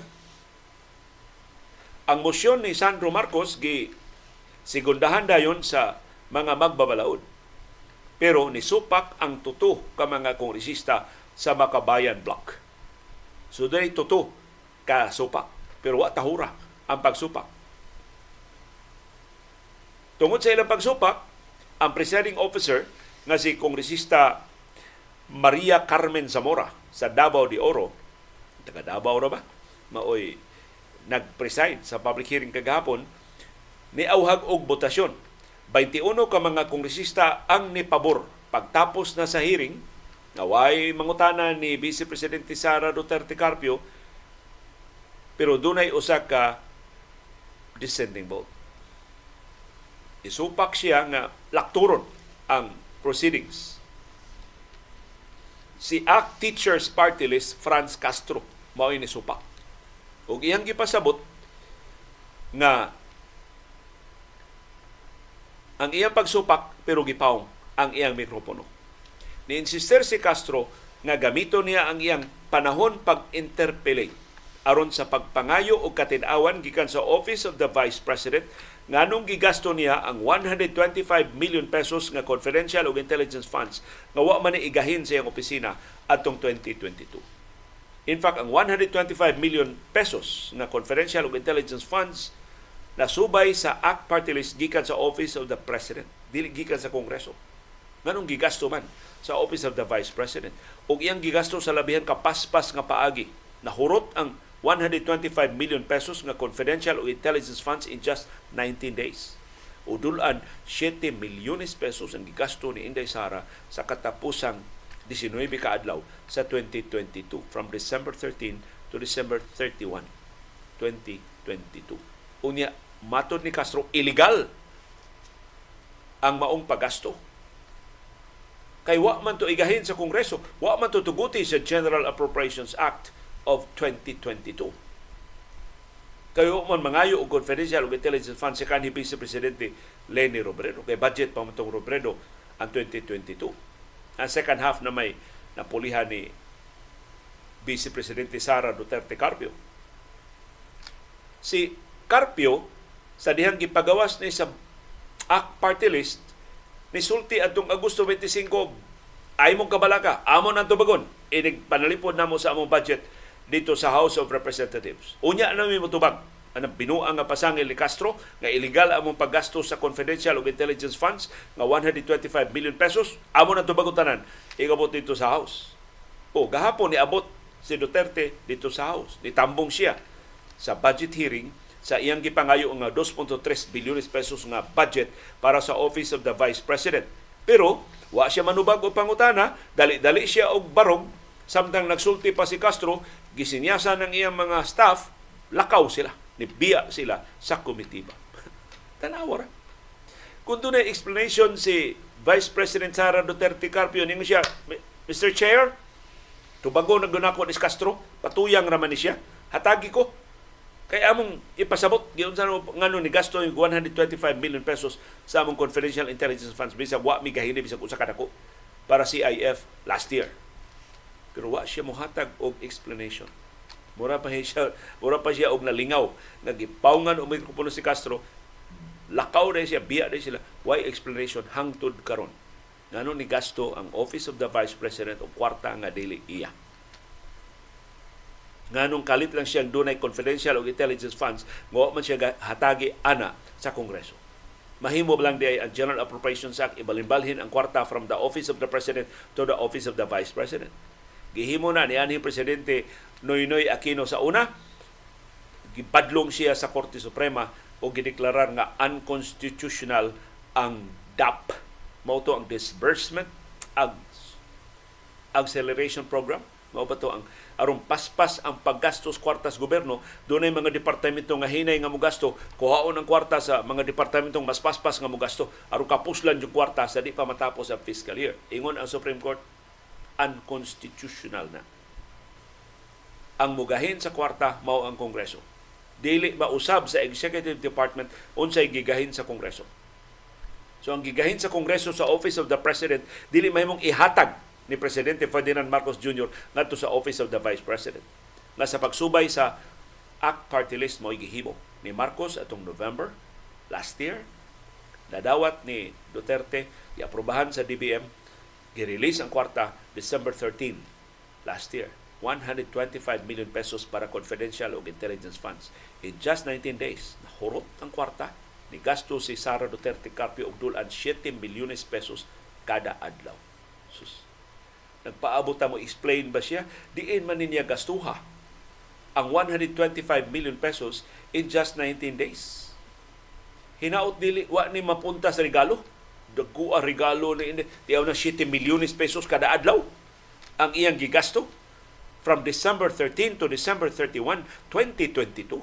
Ang motion ni Sandro Marcos gi sigundahan dayon sa mga magbabalaod pero nisupak ang tuto ka mga kongresista sa Makabayan Block. So dahil tuto ka supak. Pero wa tahura ang pagsupak. Tungod sa ilang pagsupak, ang presiding officer nga si kongresista Maria Carmen Zamora sa Davao de Oro, taga Davao ra ba? Maoy nag-preside sa public hearing kagahapon ni auhag og botasyon 21 ka mga kongresista ang nipabor pagtapos na sa hearing naway mangutana ni Vice Presidente Sara Duterte Carpio pero dunay usa ka dissenting vote. Isupak siya nga lakturon ang proceedings. Si ACT Teachers Party List Franz Castro mao ni supak. Ug iyang gipasabot nga ang iyang pagsupak pero gipawong ang iyang mikropono. Ni-insister si Castro nga gamito niya ang iyang panahon pag-interpellate aron sa pagpangayo o katinawan gikan sa Office of the Vice President nganong gigasto niya ang 125 million pesos nga confidential o intelligence funds nga wa man igahin sa iyang opisina atong 2022. In fact, ang 125 million pesos nga confidential o intelligence funds nasubay sa ACT party list gikan sa Office of the President, dili gikan sa Kongreso. Nganong gigasto man sa Office of the Vice President. Ug iyang gigasto sa labihan kapaspas nga paagi. Nahurot ang 125 million pesos nga confidential o intelligence funds in just 19 days. Udulan 7 milyones pesos ang gigasto ni Inday Sara sa katapusang 19 ka adlaw sa 2022 from December 13 to December 31 2022. Unya matod ni Castro illegal ang maong paggasto kay wa man to igahin sa Kongreso, wa man to tuguti sa General Appropriations Act of 2022. Kayo man mangayo og confidential og intelligence fund sa kanhi Vice Presidente Leni Robredo. Kay budget pa man Robredo ang 2022. Ang second half na may napulihan ni Vice Presidente Sara Duterte Carpio. Si Carpio sa dihang gipagawas ni sa ACT party list nisulti atong Agosto 25 ay mong kabalaka, amo nang tubagon. Inig panalipod namo sa among budget dito sa House of Representatives. Unya na mi motubag ang binuang nga pasangil ni Castro nga illegal among paggasto sa confidential ug intelligence funds nga 125 million pesos amo na tubagon tanan igabot dito sa House. O gahapon ni abot si Duterte dito sa House. Nitambong siya sa budget hearing sa iyang gipangayo nga 2.3 bilyones pesos nga budget para sa Office of the Vice President. Pero wa siya manubag og pangutana, dali-dali siya og barog samtang nagsulti pa si Castro, gisinyasan ng iyang mga staff, lakaw sila, nibiya sila sa komitiba. (laughs) Tanawa ra. Kung doon explanation si Vice President Sara Duterte Carpio, ningo siya, Mr. Chair, tubago na gunako ni Castro, patuyang raman ni siya, hatagi ko, kaya among ipasabot giun sa ngano ni gasto yung 125 million pesos sa among confidential intelligence funds bisag wa mi gahini bisag usa ka dako para CIF last year. Pero wa siya mohatag og explanation. Mura pa siya, mura pa siya og nalingaw nagipawngan og mikropono si Castro lakaw na siya, biya na sila. Why explanation hangtod karon? Ngano ni gasto ang Office of the Vice President og kwarta nga dili iya nganong kalit lang siyang dunay confidential o intelligence funds ngo man siya hatagi ana sa Kongreso. Mahimo lang di ang General Appropriations Act ibalimbalhin ang kwarta from the Office of the President to the Office of the Vice President. Gihimo na ni anhing Presidente Noynoy Aquino sa una, gipadlong siya sa Korte Suprema o gideklarar nga unconstitutional ang DAP. Mao ang disbursement ang acceleration program. Mao ba to ang aron paspas ang paggastos kwartas gobyerno? Dunay mga departamento nga hinay nga mogasto. Kuhaon ang kwarta sa mga departamentong mas paspas nga mogasto. Aron kapuslan yung kwarta sa di pa matapos ang fiscal year. Ingon ang Supreme Court unconstitutional na. Ang mugahin sa kwarta mao ang kongreso. Dili ba usab sa executive department unsay gigahin sa kongreso? So ang gigahin sa kongreso sa office of the president dili mahimong ihatag ni Presidente Ferdinand Marcos Jr. ngadto sa Office of the Vice President. Nga sa pagsubay sa ACT party list mo gihimo ni Marcos atong November last year. Nadawat ni Duterte, iaprubahan sa DBM, girelease ang kwarta December 13 last year. 125 million pesos para confidential o intelligence funds. In just 19 days, nahurot ang kwarta ni gasto si Sara Duterte Carpio og dulan 7 milyones pesos kada adlaw. Sus, nagpaabot mo explain ba siya? Diin man niya gastuha ang 125 million pesos in just 19 days. Hinaot dili wa ni mapunta sa regalo. Dagko regalo ni tiyaw na 7 milyones pesos kada adlaw ang iyang gigasto. From December 13 to December 31 2022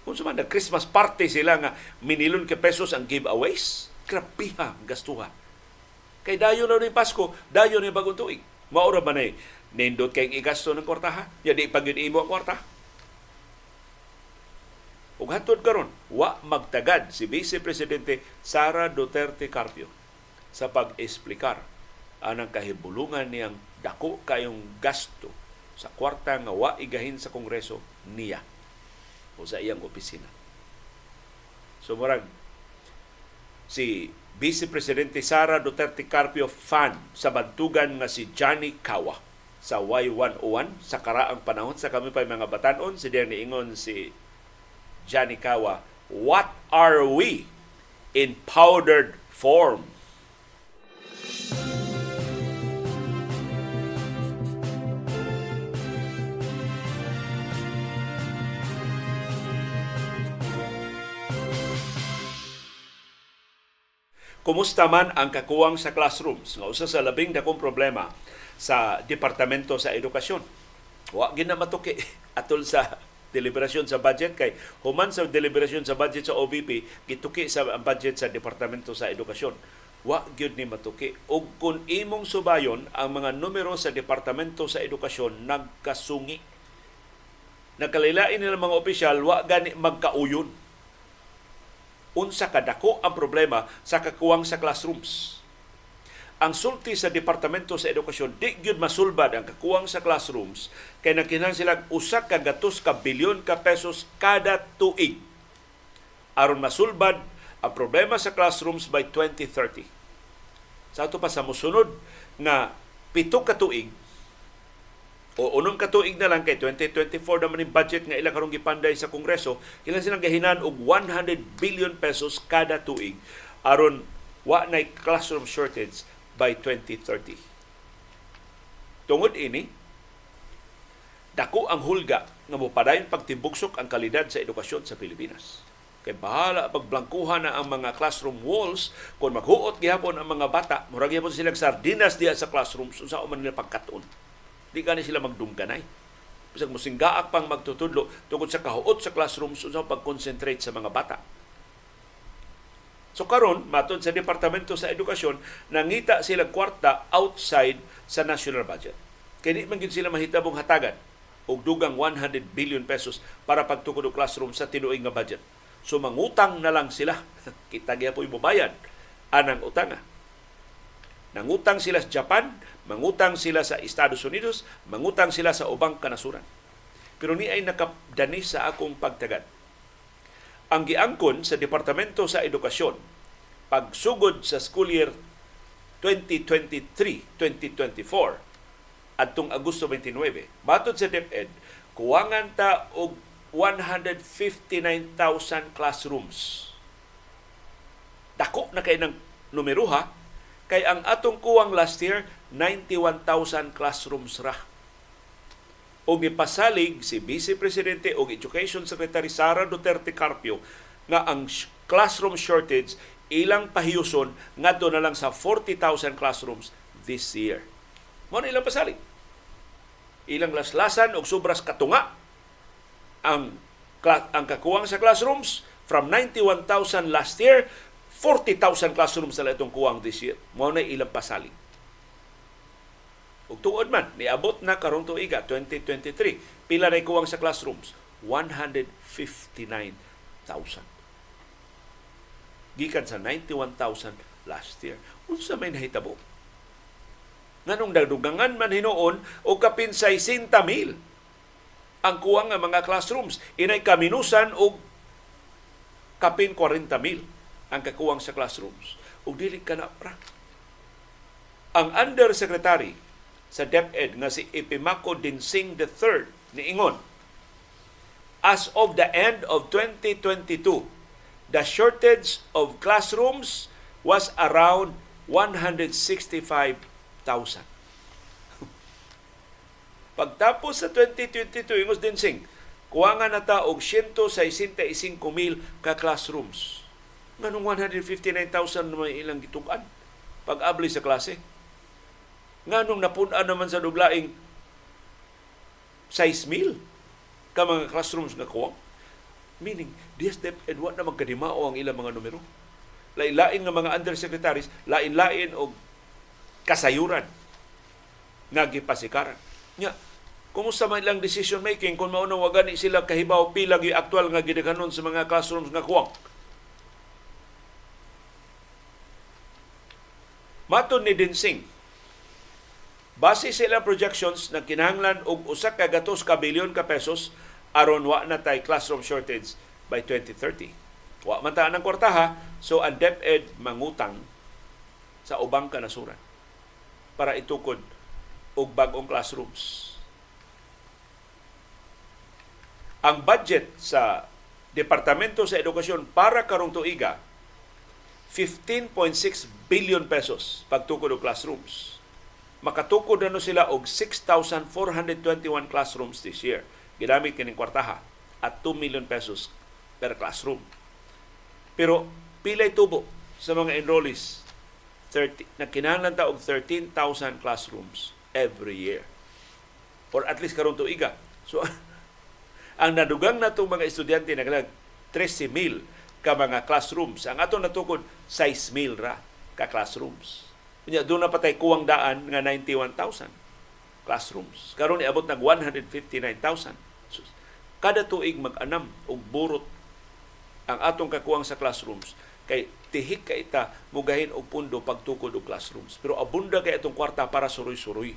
kung sa man Christmas party sila nga minilon ka pesos ang giveaways. Grabiha gastuha Kay dayo na ni Pasko, dayo ni bagong tuig. Maura ba na nindot kay igasto ng kwarta ha? Ya di pag imo ang kwarta. Ug hatod karon, wa magtagad si Vice Presidente Sara Duterte Carpio sa pag-esplikar anang kahibulungan niyang dako kayong gasto sa kwarta nga wa igahin sa Kongreso niya o sa iyang opisina. So murag si Vice Presidente Sara Duterte Carpio fan sa bantugan nga si Johnny Kawa. Sa Y101 sa karaang panahon sa kami pa mga batanon si diyan niingon si Johnny Kawa. What are we in powdered form Kumusta man ang kakuwang sa classrooms? Nga usa sa labing dakong problema sa Departamento sa Edukasyon. Wa gina matuki (laughs) atol sa deliberasyon sa budget kay human sa deliberasyon sa budget sa OBP gituki sa budget sa Departamento sa Edukasyon. Wa gyud ni matuki ug kun imong subayon ang mga numero sa Departamento sa Edukasyon nagkasungi. Nakalilain nila mga opisyal wa gani magkauyon unsa kadako ang problema sa kakuwang sa classrooms. Ang sulti sa Departamento sa Edukasyon, di gyud masulbad ang kakuwang sa classrooms kay nagkinahanglan sila usa ka gatos ka bilyon ka pesos kada tuig. aron masulbad ang problema sa classrooms by 2030. Sa ato pa sa musunod nga pito ka tuig o unong katuig na lang kay 2024 naman yung budget nga ilang karong gipanday sa Kongreso, ilang silang gahinan og 100 billion pesos kada tuig aron wa na classroom shortage by 2030. Tungod ini, dako ang hulga nga mopadayon pagtimbugsok ang kalidad sa edukasyon sa Pilipinas. Kay bahala pagblangkuhan na ang mga classroom walls kung maghuot gihapon ang mga bata, murag gihapon silang sardinas diya sa classrooms unsa man nila pagkaton. Di gani sila magdungganay. Bisag musinggaak pang magtutudlo tungkol sa kahuot sa classrooms sa pag-concentrate sa mga bata. So karon matod sa Departamento sa Edukasyon, nangita sila kwarta outside sa national budget. Di man sila mahitabong hatagan og dugang 100 billion pesos para pagtukod og classroom sa tinuig nga budget. So mangutang na lang sila. (laughs) Kita gyapon po ibubayad anang utanga. Nangutang sila sa Japan, mangutang sila sa Estados Unidos, mangutang sila sa ubang kanasuran. Pero ni ay nakadani sa akong pagtagad. Ang giangkon sa Departamento sa Edukasyon, pagsugod sa school year 2023-2024 adtong Agosto 29, matod sa DepEd, kuwangan ta og 159,000 classrooms. Dako na kay ng numero ha, Kay ang atong kuwang last year, 91,000 classrooms ra. O gipasalig si Vice Presidente o Education Secretary Sara Duterte Carpio nga ang classroom shortage ilang pahiyuson ngadto na lang sa 40,000 classrooms this year. Mo ilang pasalig. Ilang laslasan og sobras katunga ang ang kakuwang sa classrooms from 91,000 last year 40,000 classrooms na itong kuwang this year. Mao na ilang pasalig. Ug tuod man, niabot na karong tuiga 2023. Pila na kuwang sa classrooms? 159,000. Gikan sa 91,000 last year. Unsa may nahitabo? Nganong dadugangan man hinoon o kapin sa 60,000 ang kuwang nga mga classrooms. Inay kaminusan og kapin 40,000 ang kakuwang sa classrooms. Ug dili ka na pra. Ang undersecretary sa DepEd nga si Epimako Dinsing III niingon, as of the end of 2022, the shortage of classrooms was around 165,000. (laughs) Pagtapos sa 2022, ingos Dinsing, kuwangan na ta og 165,000 ka classrooms Nganong 159,000 naman ilang gitukan pag-abli sa klase. Nganong napunan naman sa duglaing 6,000 ka mga classrooms nga kuwang. Meaning, DSDEP and what na magkadimao ang ilang mga numero. Lain-lain nga mga undersecretaries, lain-lain og kasayuran nga gipasikaran. Nya, Kumusta man ilang decision making kung mao wa gani sila kahibaw pila gyud aktual nga gidaghanon sa mga classrooms nga kuwang. Maton ni Dinsing, base sa ilang projections na kinahanglan og usa ka gatos ka bilyon ka pesos aron wa na tay classroom shortage by 2030. Wa man ta ang kwartaha, so ang DepEd mangutang sa ubang kanasuran para itukod og bag-ong classrooms. Ang budget sa Departamento sa Edukasyon para karong tuiga 15.6 billion pesos pagtukod og classrooms. Makatukod na sila og 6,421 classrooms this year. Ginamit kining kwartaha at 2 million pesos per classroom. Pero pilay tubo sa mga enrollees 30, na kinahanglan ta og 13,000 classrooms every year. Or at least karong tuiga. So (laughs) ang nadugang na mga estudyante naglag 13,000 ka mga classrooms. Ang ato natukod 6,000 ra ka classrooms. Unya doon na patay kuwang daan nga 91,000 classrooms. Karon iabot nag 159,000. So, kada tuig mag-anam og burot ang atong kakuwang sa classrooms kay tihik ka ita mugahin og pundo pagtukod og classrooms. Pero abunda kay itong kwarta para suroy-suroy.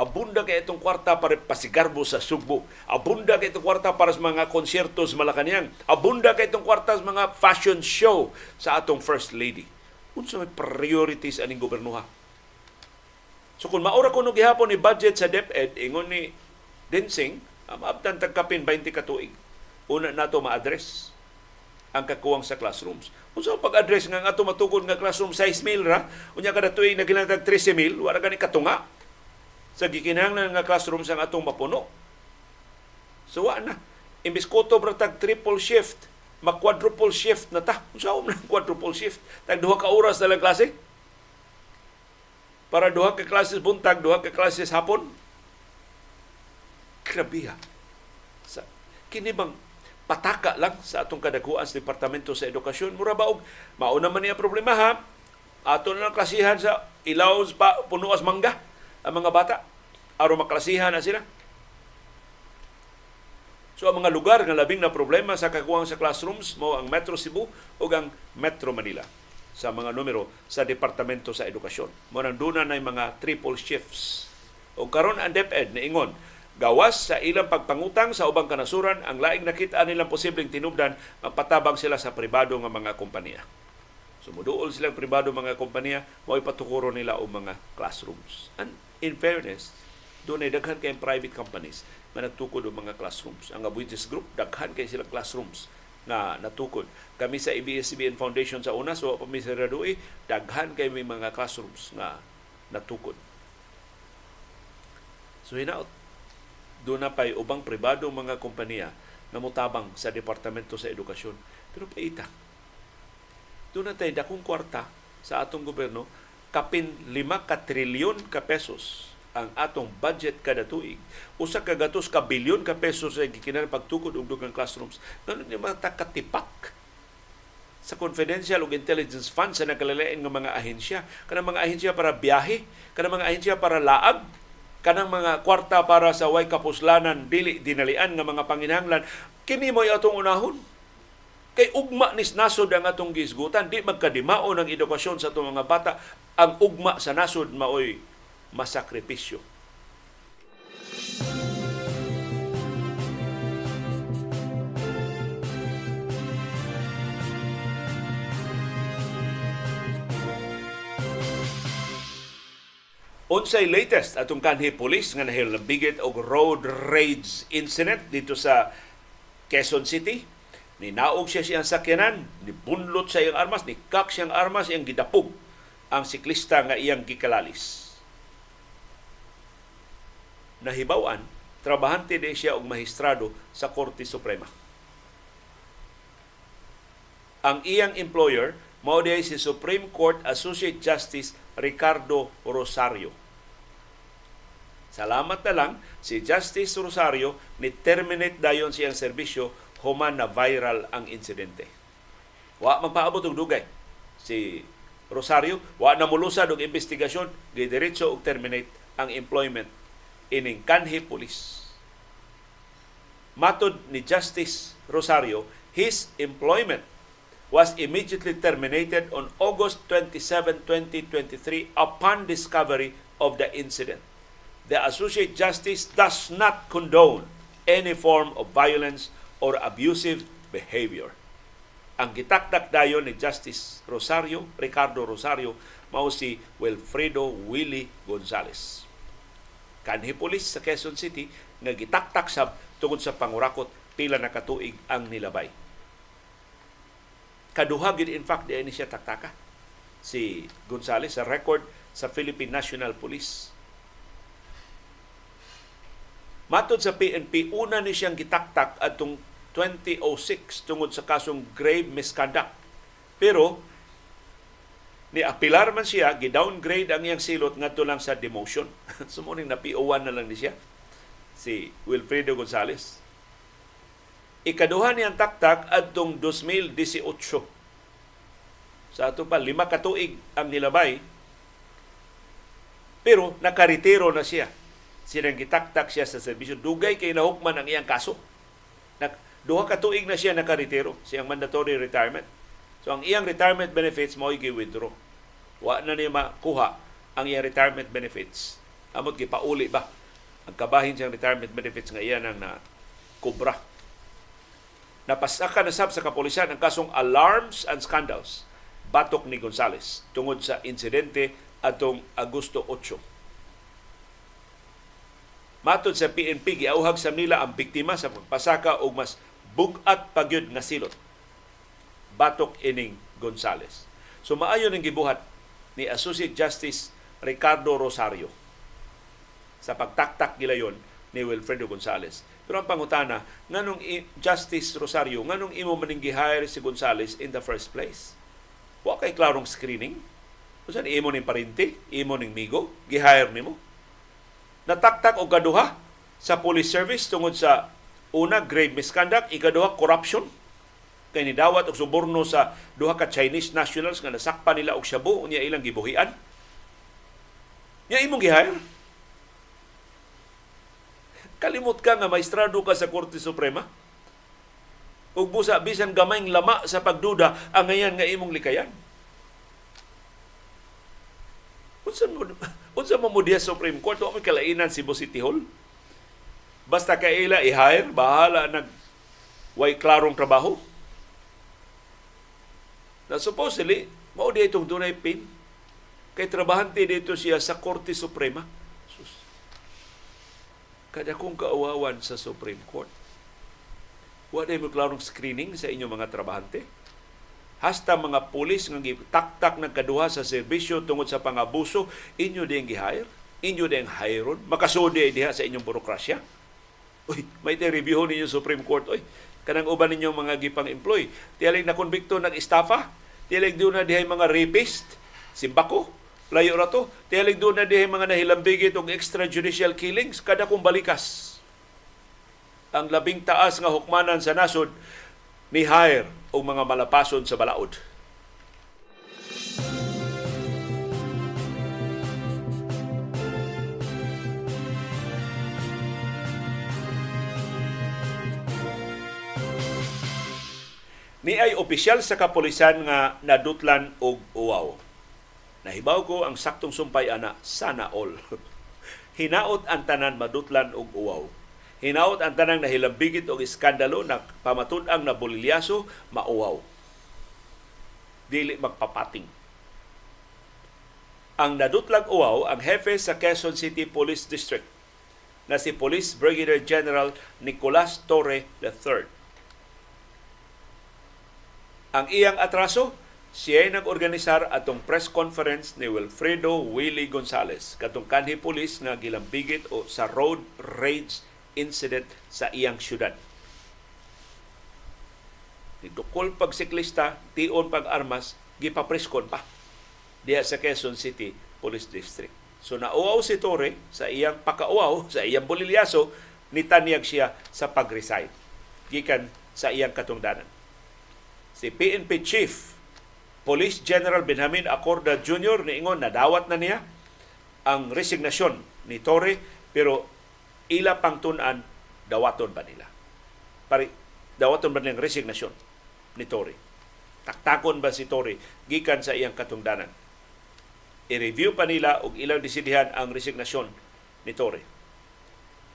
Abunda kay itong kwarta para pasigarbo sa Sugbo. Abunda kay itong kwarta para sa mga konsyerto sa Malacanang. Abunda kay itong kwarta sa mga fashion show sa atong First Lady. Unsa may priorities aning gobernuha? So kung maura ko gihapon ni budget sa DepEd, ingon ni Densing, maabtan tagkapin 20 ka tuig. Una nato ma-address ang kakuwang sa classrooms. Kung sa pag-address nga ato matukod nga classroom 6,000 ra, unya kada tuig na ginatag 13,000, wala gani katunga sa gikinahanglan nga classroom sa atong mapuno. So wa na. Imbis ko to tag triple shift, mag-quadruple shift na ta. Unsa na quadruple shift? Tag duha ka oras na lang klase. Para duha ka klases buntag, duha ka klases hapon. Grabe ha. Sa, kini bang pataka lang sa atong kadaguan sa Departamento sa Edukasyon. Mura ba og mauna man niya problema ha. Ato na lang klasihan sa ilaw pa puno as mangga ang mga bata aron maklasihan na sila. So ang mga lugar nga labing na problema sa kakuwang sa classrooms mo ang Metro Cebu o ang Metro Manila sa mga numero sa Departamento sa Edukasyon. Mo nang duna na mga triple shifts. O karon ang DepEd na ingon Gawas sa ilang pagpangutang sa ubang kanasuran, ang laing nakita nilang posibleng tinubdan, magpatabang sila sa pribado nga mga kompanya. Sumuduol silang pribado mga kompanya, mo ipatukuro nila o mga classrooms. And in fairness, doon ay daghan kayong private companies na nagtukod o mga classrooms. Ang Abuitis Group, daghan kay silang classrooms na natukod. Kami sa ABS-CBN Foundation sa una, so kami sa Radui, daghan kay may mga classrooms na natukod. So hinaot, doon na pa'y ubang pribado mga kompanya na mutabang sa Departamento sa Edukasyon. Pero paita, doon na tayo dakong kwarta sa atong gobyerno, kapin 5 ka trilyon ka pesos ang atong budget kada tuig. Usa ka gatos ka bilyon ka pesos sa gikinan pagtukod og dugang classrooms. Ngano ni mga katipak sa confidential ug intelligence funds sa nakalalain nga mga ahensya. Kanang mga ahensya para biyahe, kanang mga ahensya para laag, kanang mga kwarta para sa way kapuslanan dili dinalian nga mga panginahanglan kini mo atong unahon kay ugma nis nasod ang atong gisgutan di magkadimao ng edukasyon sa atong mga bata ang ugma sa nasod maoy masakripisyo Unsay latest atong kanhi police nga nahilabigit og road rage incident dito sa Quezon City. Ninaog siya siyang sakyanan, nibunlot sa iyang armas, nikak siyang armas, iyang gidapog ang siklista nga iyang gikalalis. Nahibawan, trabahante din siya og magistrado sa Korte Suprema. Ang iyang employer mao si Supreme Court Associate Justice Ricardo Rosario. Salamat na lang si Justice Rosario ni terminate dayon siyang serbisyo human na viral ang insidente. Wa magpaabot og dugay si Rosario, wa na mulusad og investigasyon, gidiretso og terminate ang employment ining kanhi pulis. Matod ni Justice Rosario, his employment was immediately terminated on August 27, 2023 upon discovery of the incident. The Associate Justice does not condone any form of violence or abusive behavior. Ang gitakdak dayon ni Justice Rosario, Ricardo Rosario, mao si Wilfredo Willie Gonzales. Kanhi pulis sa Quezon City nga gitaktak sab tungod sa pangurakot pila na katuig ang nilabay. Kaduha gid in fact di ni siya taktaka si Gonzales sa record sa Philippine National Police. Matod sa PNP, una ni siyang gitaktak atong 2006 tungod sa kasong grave misconduct. Pero ni apilar man siya, gi-downgrade ang iyang silot ngadto lang sa demotion. (laughs) Sumuning na PO1 na lang ni siya si Wilfredo Gonzales. Ikaduha niyang taktak adtong 2018. Sa ato pa, lima katuig ang nilabay. Pero nakaritiro na siya. Sinang gitaktak siya sa serbisyo. Dugay kay nahukman ang iyang kaso. Duha ka tuig na siya nakaritiro. Siyang mandatory retirement. So ang iyang retirement benefits mo i-withdraw. Wa na niya makuha ang iyang retirement benefits. Amot gipauli ba ang kabahin siyang retirement benefits nga iyan ang na kubra. Napasaka na sab sa kapulisan ang kasong alarms and scandals batok ni Gonzales tungod sa insidente atong Agosto 8. Matod sa PNP, giauhag sa nila ang biktima sa pagpasaka og mas bugat pagyud nga silot. Batok ining Gonzales. So maayo ning gibuhat ni Associate Justice Ricardo Rosario sa pagtaktak nila yon ni Wilfredo Gonzales. Pero ang pangutana, nganong Justice Rosario, nganong imo maning hire si Gonzales in the first place? Wa kay klarong screening. Usan imo ning parinti, imo ning migo, gihire nimo. Nataktak og kaduha sa police service tungod sa una grave misconduct, ikaduha corruption kay ni dawat og suborno sa duha ka Chinese nationals nga nasakpan nila og shabu unya ilang gibuhian. Nya imong gihire Kalimot ka nga maestrado ka sa Korte Suprema. Ug busa bisan gamayng lama sa pagduda ang ngayon nga imong likayan. Unsa mo (laughs) unsa mo mo Supreme Court wa kalainan si City Hall? Basta kay ila i-hire, bahala nag way klarong trabaho. Na supposedly, mao di itong dunay pin. Kay trabahante dito siya sa Korte Suprema kada kong kaawawan sa Supreme Court. Wala mo klarong screening sa inyong mga trabahante. Hasta mga pulis nga taktak ng kaduha sa serbisyo tungod sa pangabuso, inyo din gihire, inyo din hiron, makasudi diha sa inyong burokrasya. Uy, may review ninyo Supreme Court. Uy, kanang uban ninyo mga gipang employ. Tiyalig na konbikto ng estafa, tiyalig doon na dihay mga rapist, simbako, Layo ra to. Tiyalig doon na dihay mga nahilambigit og extrajudicial killings kada kong balikas. Ang labing taas nga hukmanan sa nasod ni hire og mga malapason sa balaod. Ni ay opisyal sa kapulisan nga nadutlan og uwaw Nahibaw ko ang saktong sumpay ana, sana all. (laughs) Hinaot ang tanan madutlan og uwaw. Hinaot ang tanang nahilambigit og iskandalo na pamatud ang nabulilyaso, mauwaw. Dili magpapating. Ang nadutlag uwaw ang hefe sa Quezon City Police District na si Police Brigadier General Nicolas Torre III. Ang iyang atraso siya nag-organisar atong press conference ni Wilfredo Willie Gonzales katong kanhi pulis nga gilambigit o sa road rage incident sa iyang syudad. Dukol pag siklista, tion pag armas, gipapreskon pa diya sa Quezon City Police District. So nauaw si Torre sa iyang pakauaw, (laughs) sa iyang bolilyaso, nitanyag siya sa pag-resign gikan sa iyang katungdanan. Si PNP Chief Police General Benjamin Acorda Jr. niingon na dawat na niya ang resignasyon ni Torre pero ila pangtunan dawaton ba nila? Pari dawaton ba nilang resignasyon ni Tory taktakon ba si Tory gikan sa iyang katungdanan? I-review pa nila og ilang desidihan ang resignasyon ni Tory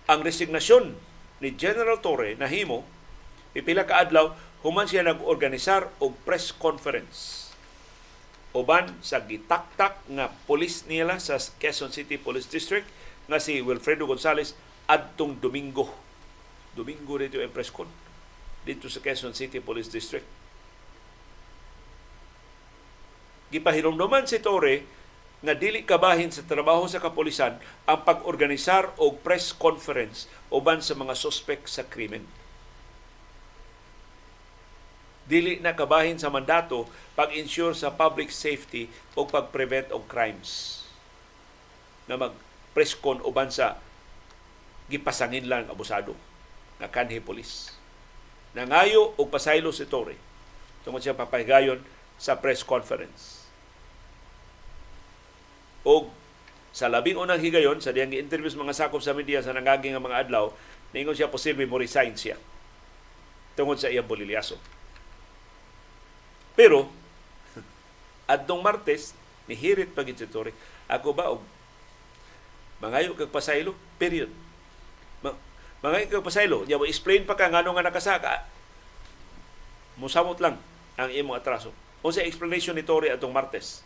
ang resignasyon ni General Torre nahimo pipila ka adlaw human siya nag-organisar og press conference uban sa gitaktak nga pulis nila sa Quezon City Police District nga si Wilfredo Gonzales adtong Domingo. Domingo dito ang press con dito sa Quezon City Police District. Gipahinomdoman si Torre nga dili kabahin sa trabaho sa kapulisan ang pag-organisar og press conference uban sa mga suspek sa krimen dili na kabahin sa mandato pag-ensure sa public safety o pag-prevent og crimes na mag preskon uban sa gipasangin lang abusado na kanhi polis. Nangayo og pasaylo si Torre tungod siya papahigayon sa press conference. Og sa labing unang higayon, sa diyang interview sa mga sakop sa media sa nangaging mga adlaw, ningon siya posible mo resign siya tungod sa iyang bolilyaso. Pero, adtong Martes, ni Hirit Pagitsitore, ako ba og mangayo kag pasaylo, period. Mangayo kag pasaylo, ya explain pa ka ngano nga nakasaka. Musamot lang ang imong atraso. O sa explanation ni Tori atong Martes.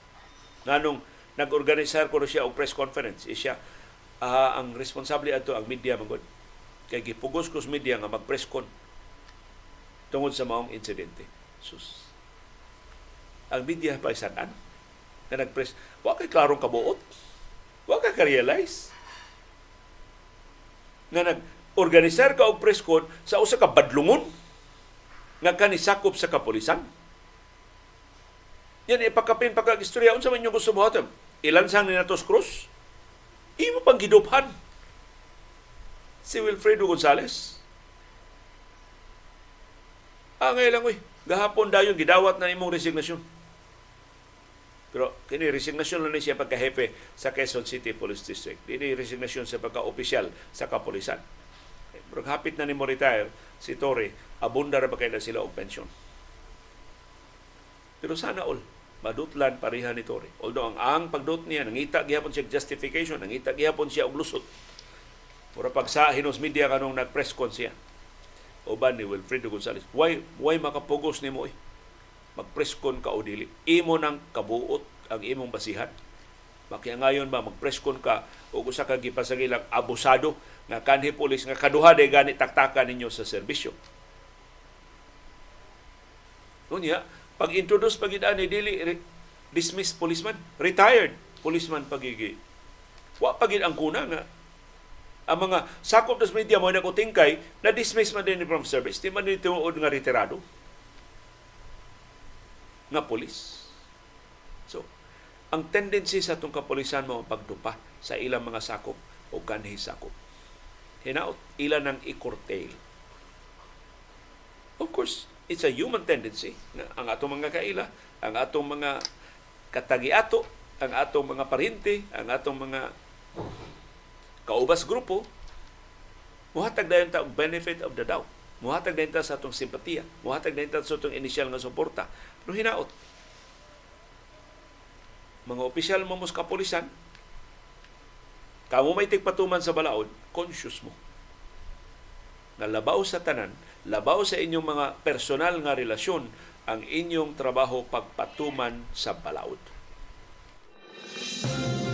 Nganong nag-organisar ko siya og press conference. Isya, uh, ang responsable ato ang media mangod. Kay gipugos ko sa media nga mag-press con tungod sa maong insidente. Sus ang media pa isanan na nagpress wa kay klarong kabuot. Wa kay ka-realize. Nga nag-organisar ka og press con sa usa ka badlungon nga kanisakop sa kapulisan. Yan ipakapin pagkag istorya unsa man yung gusto mo hatom ilansang ni Natos Cruz? Imo pang giduphan. Si Wilfredo Gonzales. Ah, ngayon lang, uy. Gahapon dayon gidawat na imong resignasyon. Pero kini resignasyon na siya pagka-hepe sa Quezon City Police District. Dini resignasyon sa pagka-opisyal sa kapulisan. Pero hapit na ni mo retire si Torre, abunda ra ba kay na sila og pensyon. Pero sana all, madutlan pareha ni Torre. Although ang ang pagdut niya, nangita gihapon siya justification, nangita gihapon siya og lusot. Mura pag sa hinos media kanong nag-press con siya. Uban ni Wilfredo Gonzales. Why, why makapugos ni mo eh? Magpreskon ka o dili. Imo nang kabuot ang imong basihan. Makiangayon ba magpreskon ka o usa ka gipasagilang abusado nga kanhi pulis nga kaduha day gani taktakan ninyo sa serbisyo. Unya, pag introduce pag ni dili dismiss policeman, retired policeman pagigi. Wa pagid ang kuna nga ang mga sakop dos media mo na kutingkay na dismiss man din from service. Di man din tinuod nga retirado nga pulis. So, ang tendency sa itong kapulisan mo pagdupa sa ilang mga sakop o kanhi sakop. Hinaot, ilan ang i-curtail. Of course, it's a human tendency na ang atong mga kaila, ang atong mga katagiato, ang atong mga parinti, ang atong mga kaubas grupo, muhatag dayon ta benefit of the doubt. Muhatag ta sa atong simpatiya, muhatag ta sa atong initial nga suporta No hinaot. Mga opisyal mo mus kapulisan, kamo may tigpatuman sa balaod, conscious mo. Na labaw sa tanan, labaw sa inyong mga personal nga relasyon ang inyong trabaho pagpatuman sa balaod. Música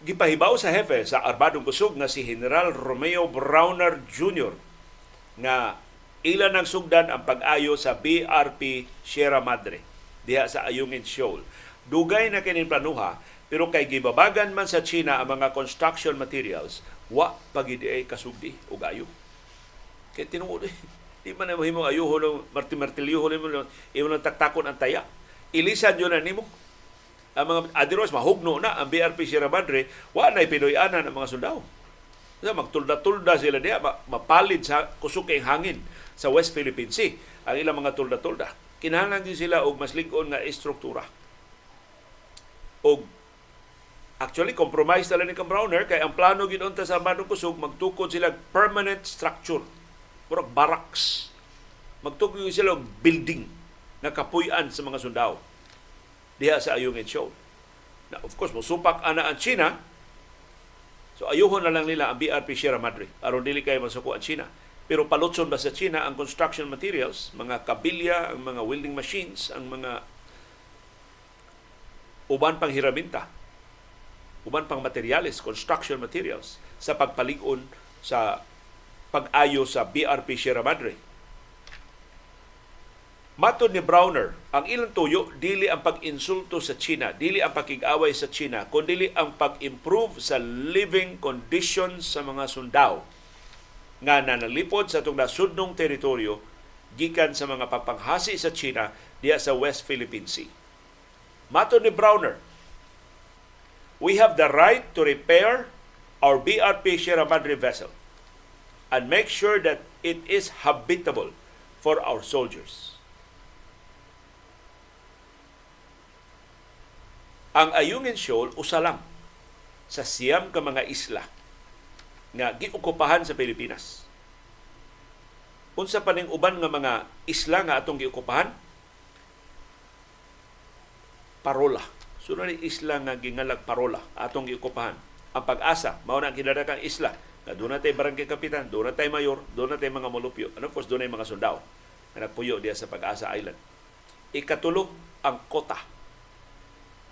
gipahibaw sa hepe sa Armadong Kusog nga si General Romeo Browner Jr. nga ila nang sugdan ang pag-ayo sa BRP Sierra Madre diha sa Ayungin Shoal. Dugay na kinin planuha pero kay gibabagan man sa China ang mga construction materials, wa pagid ay kasugdi og ayo. Kay tinuod eh. (laughs) Di man mo himong ayuho ng marti-martilyo mo imo lang taktakon ang taya. Ilisan yun na nimo ang mga adros mahugno na ang BRP Sierra Madre wa na pinoy-anan ang mga sundao So, magtulda-tulda sila diya, mapalid sa kusog kay hangin sa West Philippine Sea ang ilang mga tulda-tulda. Kinahanglan din sila og mas lig-on nga istruktura. Og actually compromise tala ni Browner kay ang plano gid unta sa Bandung Kusog magtukod sila permanent structure. Murag barracks. Magtukod sila og building nga kapuy-an sa mga sundao diha sa Ayungin Show. Na of course, musupak ana ang China So ayuhon na lang nila ang BRP Sierra Madre aron dili kay masuko ang China. Pero palutson ba sa China ang construction materials, mga kabilya, ang mga welding machines, ang mga uban pang hirabinta, uban pang materials, construction materials sa pagpalig-on sa pag-ayo sa BRP Sierra Madre Matod ni Browner, ang ilang tuyo dili ang pag-insulto sa China, dili ang pakig-away sa China, kundi ang pag-improve sa living conditions sa mga sundao nga nanalipod sa itong nasudnong teritoryo gikan sa mga pagpanghasi sa China diya sa West Philippine Sea. Matod ni Browner, we have the right to repair our BRP Sierra Madre vessel and make sure that it is habitable for our soldiers. Ang Ayungin Shoal usa lang sa siyam ka mga isla nga giukupahan sa Pilipinas. Unsa pa ning uban nga mga isla nga atong giukupahan? Parola. Sunod ni isla nga gingalag Parola atong giukupahan. Ang pag-asa mao na ang kinadakang isla nga doon natin barangay kapitan, doon natin mayor, doon natin mga molupyo. Ano of course, doon mga sundao na nagpuyo diya sa Pag-asa Island. Ikatulo, ang kota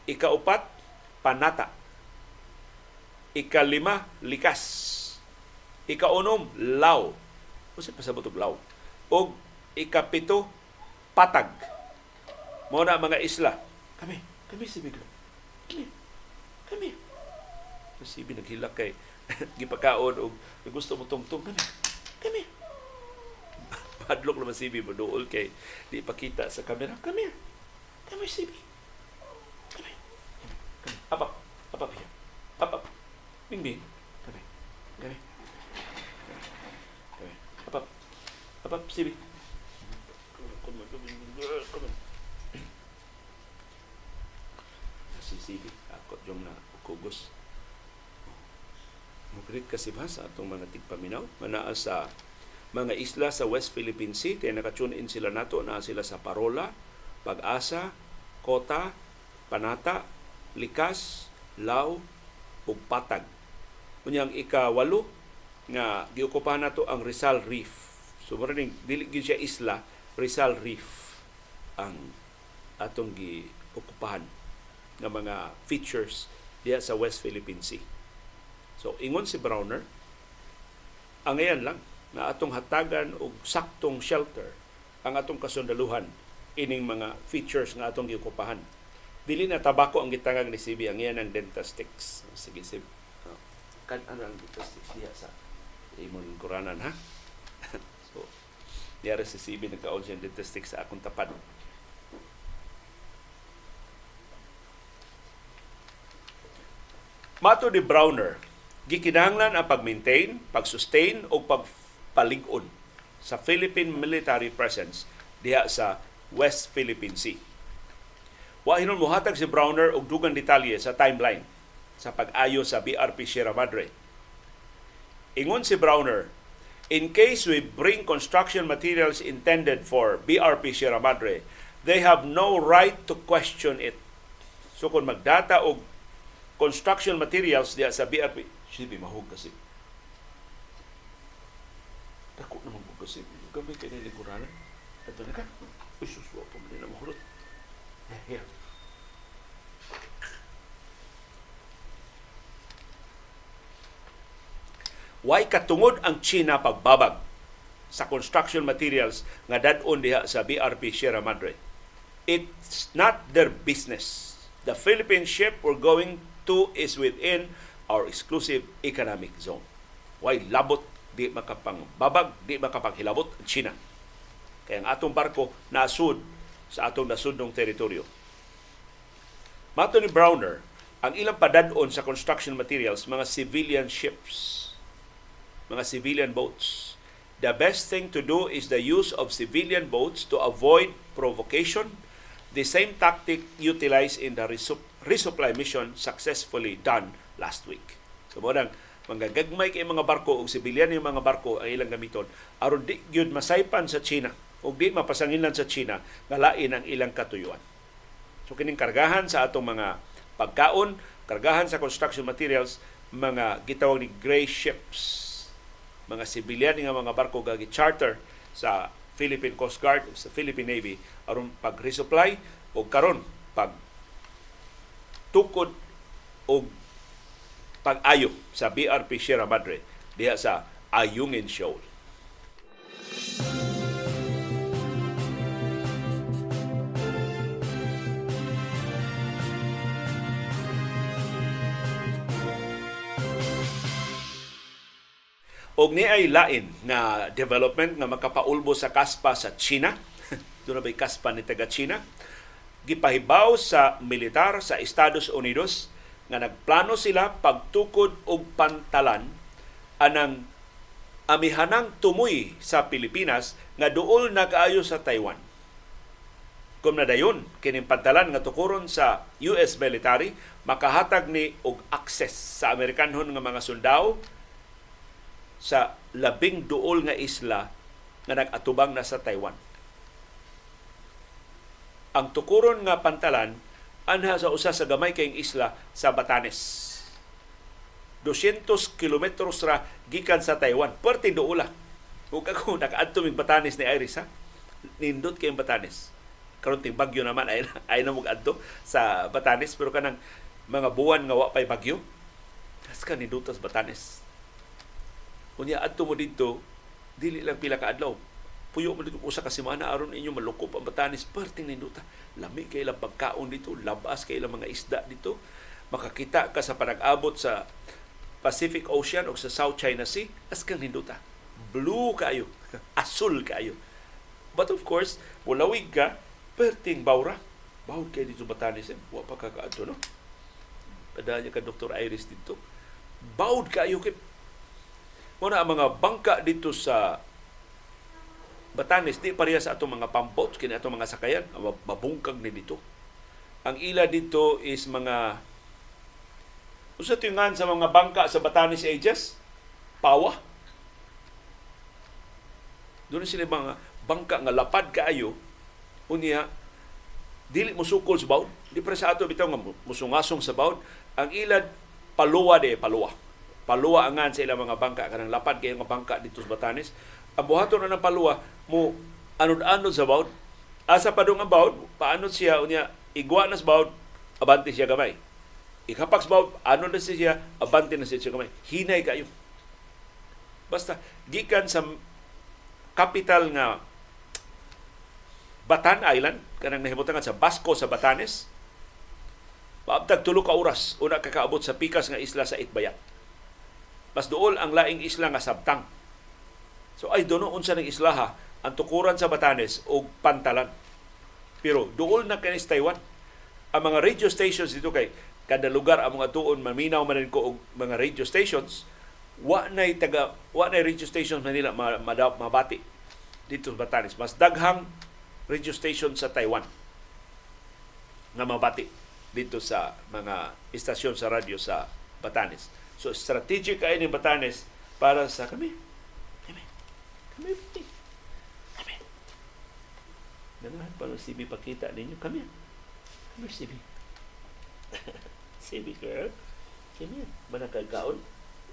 Ikaupat, panata. Ikalima, likas. Ikaunom, law. O sa pasabot og law. O ikapito, patag. Mo na mga isla. Kami, kami si Bigla. Kami, kami. Si naghilak kay (laughs) gipakaon og gusto mo tungtong kami. Kami. Padlok naman si Bibi kay di pakita sa kamera. Kami. Kami si Bibi. Apa? Apa piya? Apa? Bing bing. Kami. Kami. Kami. Apa? Apa? Sibi. Si Sibi. Ako yung na kugos. Mugrit kasi ba sa atong mga tigpaminaw? Manaa sa mga isla sa West Philippine Sea. Kaya nakatune in sila nato na sila sa Parola, Pag-asa, Kota, Panata, likas, law, ug patag. Unyang ikawalo nga giukupahan nato ang Rizal Reef. So maraming dili gyud siya isla, Rizal Reef ang atong giukupahan nga mga features diya sa West Philippine Sea. So ingon si Browner, ang ngayon lang na atong hatagan og saktong shelter ang atong kasundaluhan ining mga features nga atong giukupahan dili na tabako ang gitangang ni CB ang iyan ang dentastix. Sige sib. Uh, kan ano ang dentastix diya sa imong kuranan ha? (laughs) So diya si CB nagkaon siya dentastix sa akong tapad. Mato ni Browner, gikinahanglan ang pag-maintain, pag-sustain o pagpalig-on sa Philippine military presence diha sa West Philippine Sea. Wa hinon muhatag si Browner og dugang detalye sa timeline sa pag-ayo sa BRP Sierra Madre. Ingon si Browner, in case we bring construction materials intended for BRP Sierra Madre, they have no right to question it. So kung magdata og construction materials diya sa BRP, sibi mahug kasi. Dako naman ko kasi. Gamay kayo na lingkuranan. Na ka. Usus, wa po na mahulot. Here. Why katungod ang China pagbabag sa construction materials nga dadon diha sa BRP Sierra Madre. It's not their business. The Philippine ship we're going to is within our exclusive economic zone. Why labot di makapangbabag, di makapanghilabot ang China. Kaya ang atong barko nasud sa atong nasudnong teritoryo. Mato ni Browner, ang ilang padadon sa construction materials, mga civilian ships mga civilian boats. The best thing to do is the use of civilian boats to avoid provocation. The same tactic utilized in the resup- resupply mission successfully done last week. So mo nang mga gagmay kay mga barko ug sibilyan yung mga barko ang ilang gamiton aron di gyud masaypan sa China ug di mapasangilan sa China nga lain ang ilang katuyuan. So kining kargahan sa atong mga pagkaon, kargahan sa construction materials, mga gitawag ni gray ships mga sibilyan nga mga barko gagi charter sa Philippine Coast Guard sa Philippine Navy aron pag-resupply o karon pag tukod o pag-ayo sa BRP Sierra Madre diha sa Ayungin Shoal. Og ni ay lain nga development nga makapaulbo sa kaspa sa China. (laughs) Doon na ba'y kaspa ni taga China? Gipahibaw sa militar sa Estados Unidos nga nagplano sila pagtukod og pantalan anang amihanang tumoy sa Pilipinas nga duol nagaayo sa Taiwan. Kung nadayon kining pantalan nga tukuron sa US military makahatag ni og access sa Amerikanhon nga mga sundao sa labing duol nga isla nga nag-atubang na sa Taiwan. Ang tukuron nga pantalan anha sa usa sa gamay kayong isla sa Batanes. 200 kilometros ra gikan sa Taiwan. Perti duula. Ug ako (laughs) nakaadto mig Batanes ni Iris ha. Nindot kay Batanes. Karon ting bagyo naman ay (laughs) ay na adto sa Batanes pero kanang mga buwan nga wa pay bagyo. Kas ka nindutas Batanes Unya adto mo dito, dili lang pila ka adlaw. Puyo mo dito usa ka semana aron inyo malukop ang Batanes perting ninduta. Lami kay ilang pagkaon dito, labas kay ilang mga isda dito. Makakita ka sa panag-abot sa Pacific Ocean o sa South China Sea, as kang ninduta. Blue kayo, asul (laughs) kayo. But of course, mulawig ka, perting bawra. Bawd kay dito Batanes, eh. wa pa kakaadto, no? Kadanya ka Dr. Iris dito. Bawd kayo kay Muna ang mga bangka dito sa Batanes, di pareha sa atong mga pampot, kini atong mga sakayan, mabungkag ni dito. Ang ila dito is mga Usa tingan sa mga bangka sa Batanes Ages, pawa. Doon sila mga bangka nga lapad kaayo, unya dili mo sukol sa bawd. Di para sa ato bitaw nga musungasong sa bawd. Ang ilad paluwa de paluwa paluwa angan sa ilang mga bangka. Kanang lapad kay mga bangka dito sa Batanes. Ang buhaton na ng paluwa mo anod-anod sa bawd asa pa dong ang bawd paano siya unya igwa na sa bawd abante siya gamay. Ikapak sa bawd ano na siya abante na siya gamay. Hinay kayo. Basta gikan sa capital nga Batan Island kanang nahimutangan sa Basco sa Batanes Paabtag tulo ka oras una kakaabot sa pikas nga isla sa Itbayat mas duol ang laing isla nga sabtang. So ay doon unsa ng islaha ang tukuran sa Batanes o pantalan. Pero duol na kanis Taiwan. Ang mga radio stations dito kay kada lugar ang mga tuon maminaw man ko og mga radio stations wa nay taga wa nay radio stations Manila mabati dito sa Batanes. Mas daghang radio station sa Taiwan nga mabati dito sa mga istasyon sa radyo sa Batanes. So, strategic kayo ni Batanes para sa kami. Kami. Kami. Kami. Ganahan pa ng CB pakita ninyo. Kami. Kami CB. (laughs) CB girl. Kami. Manakagaon.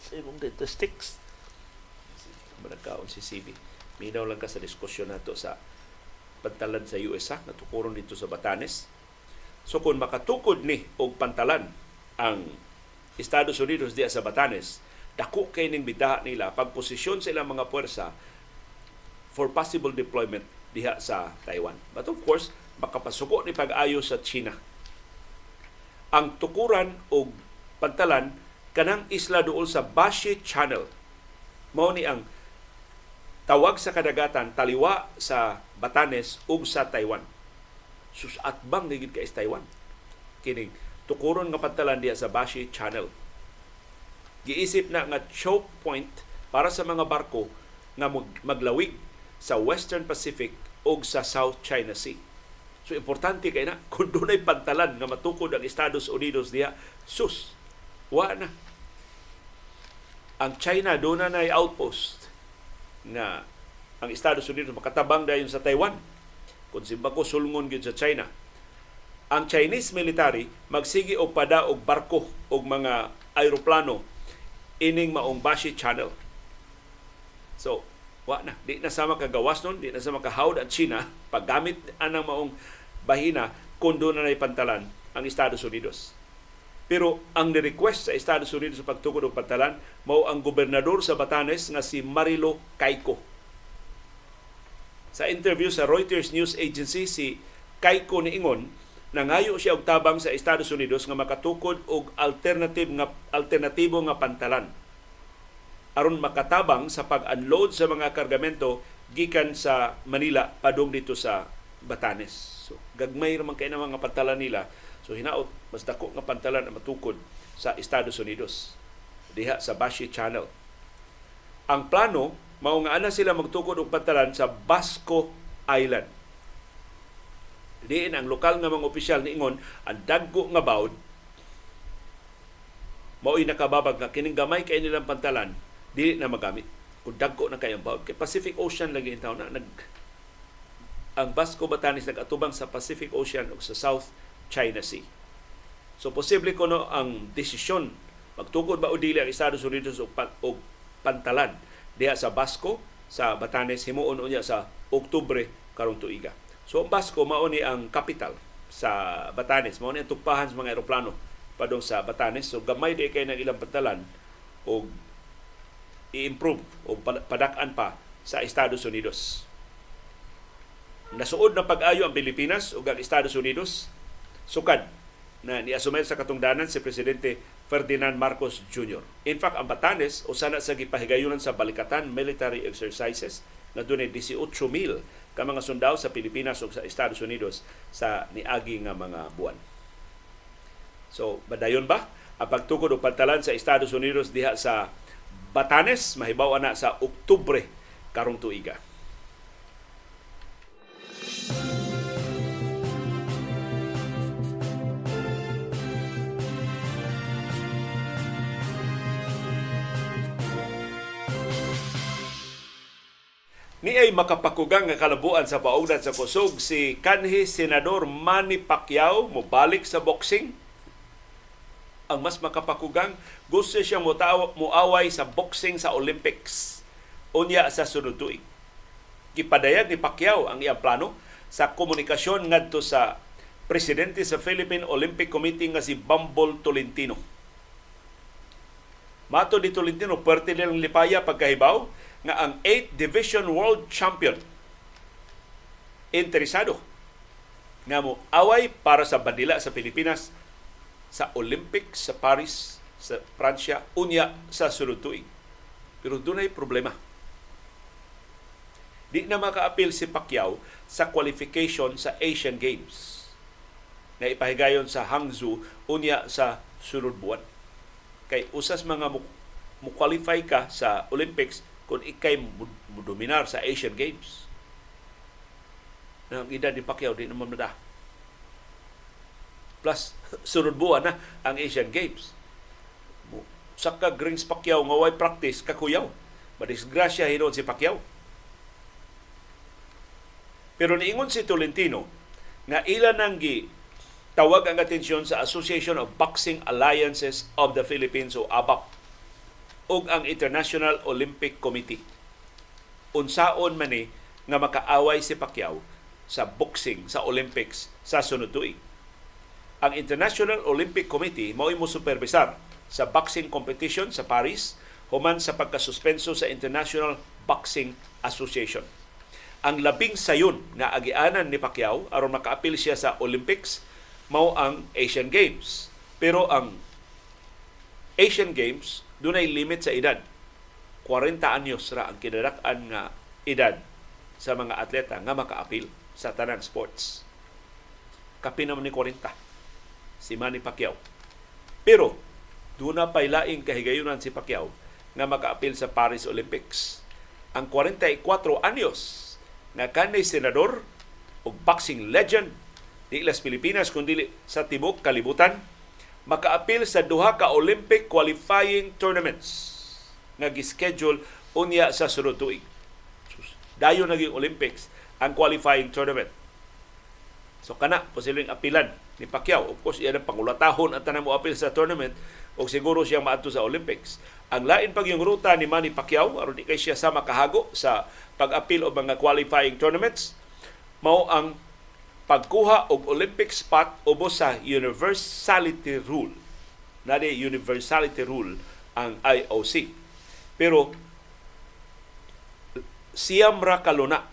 Sa imong dito sticks. Manakaon si CB. Minaw lang ka sa diskusyon nato sa pantalan sa USA natukuron dito sa Batanes. So kung makatukod ni og pantalan ang Estados Unidos diya sa Batanes, dako kay ning bitaha nila pagposisyon sa ilang mga puwersa for possible deployment diha sa Taiwan. But of course, makapasuko ni pag-ayo sa China. Ang tukuran o pantalan kanang isla duol sa Bashi Channel. Mao ni ang tawag sa kadagatan taliwa sa Batanes ug sa Taiwan. Sus atbang gid ka is Taiwan. Kining tukuron nga pantalan diya sa Bashi Channel. Giisip na nga choke point para sa mga barko nga mag- maglawig sa Western Pacific o sa South China Sea. So importante kay na (laughs) kung dunay pantalan nga matukod ang Estados Unidos diha, sus, wa na. Ang China doon na outpost na ang Estados Unidos makatabang dayon sa Taiwan. Kung si Bako sulngon gyud sa China. Ang Chinese military magsigi og pada og barko og mga aeroplano ining maong Bashi Channel. So, wa na. Di na sama kagawas nun, di na sama kahawd ang China paggamit anang maong bahina kung doon na pantalan ang Estados Unidos. Pero ang ni-request sa Estados Unidos sa pagtukod og pantalan mao ang gobernador sa Batanes nga si Marilo Caico. Sa interview sa Reuters News Agency si Caico niingon nangayo siya og tabang sa Estados Unidos nga makatukod og alternative nga alternatibo nga pantalan aron makatabang sa pag-unload sa mga kargamento gikan sa Manila padung dito sa Batanes. So gagmay ra man kay na mga pantalan nila. So hinaot mas dako nga pantalan ang matukod sa Estados Unidos diha sa Bashi Channel. Ang plano mao nga ana sila magtukod og pantalan sa Basco Island. Diin ang lokal nga mga opisyal niingon ang dagko nga bawd mao'y nakababag nga kining gamay kay nilang pantalan dili na magamit. Kung dagko na kayang bawd. Kay Pacific Ocean lagi taon na. Nag, ang Basco Batanes nag-atubang sa Pacific Ocean o sa South China Sea. So posible ko no ang desisyon magtukod ba o dili ang Estados Unidos o, o pantalan diha sa Basco sa Batanes himuon unya sa Oktubre karong tuiga. So ang Basco mao ni ang capital sa Batanes, mao ni ang tugpahan sa mga eroplano padong sa Batanes. So gamay di kay ng ilang pantalan o i-improve o padak-an pa sa Estados Unidos. Nasuod na pag-ayo ang Pilipinas ug ang Estados Unidos sukad na niasumel sa katungdanan si Presidente Ferdinand Marcos Jr. In fact, ang Batanes, usana sa gipahigayunan sa Balikatan Military Exercises na dunay 18,000 ka mga sundao sa Pilipinas ug sa Estados Unidos sa niagi nga mga buwan. So, badayon ba ang pagtukod og pantalan sa Estados Unidos diha sa Batanes mahibaw na sa Oktubre karong tuiga. Ni ay makapakugang nga kalabuan sa paugdan sa kusog si kanhi senador Manny Pacquiao mobalik sa boxing. Ang mas makapakugang gusto siyang muaway sa boxing sa Olympics unya sa sunod tuig. Gipadayag ni Pacquiao ang iyang plano sa komunikasyon ngadto sa presidente sa Philippine Olympic Committee nga si Bumble Tolentino. Mato di Tolentino, pwerte nilang lipaya pagkahibaw nga ang 8th Division World Champion interesado nga mo away para sa bandila sa Pilipinas sa Olympics sa Paris sa Pransya unya sa sunod tuig. Pero dunay problema. Di na maka-appeal si Pacquiao sa qualification sa Asian Games na ipahigayon sa Hangzhou unya sa sunod buwan. Kay usas mga mo qualify ka sa Olympics kung ikay dominar sa Asian Games. Ang edad ni Pacquiao di naman mada. Plus, (laughs) sunod buwan na ang Asian Games. Saka Grings Pacquiao nga way practice kakuyaw. Madisgrasya hinon si Pacquiao. Pero niingon si Tolentino nga ilan nang gi tawag ang atensyon sa Association of Boxing Alliances of the Philippines o ABAP ug ang International Olympic Committee. Unsaon man ni nga makaaway si Pacquiao sa boxing sa Olympics sa sunod tuig. Ang International Olympic Committee mao mo supervisar sa boxing competition sa Paris human sa pagkasuspenso sa International Boxing Association. Ang labing sayon nga agianan ni Pacquiao aron makaapil siya sa Olympics mao ang Asian Games. Pero ang Asian Games dunay limit sa edad. 40 anyos ra ang kinadak-an nga edad sa mga atleta nga makaapil sa tanang sports. Kapi naman ni 40 si Manny Pacquiao. Pero doon na pay laing kahigayunan si Pacquiao nga makaapil sa Paris Olympics. Ang 44 anyos nga kanay senador ug boxing legend di las Pilipinas kundi sa tibok kalibutan makaapil sa duha ka Olympic qualifying tournaments nga gischedule unya sa sunod tuig. Dayo naging Olympics ang qualifying tournament. So kana posibleng apilan ni Pacquiao. Of course, iyan ang pangulatahon at tanang mo apil sa tournament o siguro siyang maadto sa Olympics. Ang lain pag yung ruta ni Manny Pacquiao aron di kay siya sa makahago sa pag-apil o mga qualifying tournaments mao ang pagkuha og Olympic spot ubos sa universality rule. Nade universality rule ang IOC. Pero siyam ra kaluna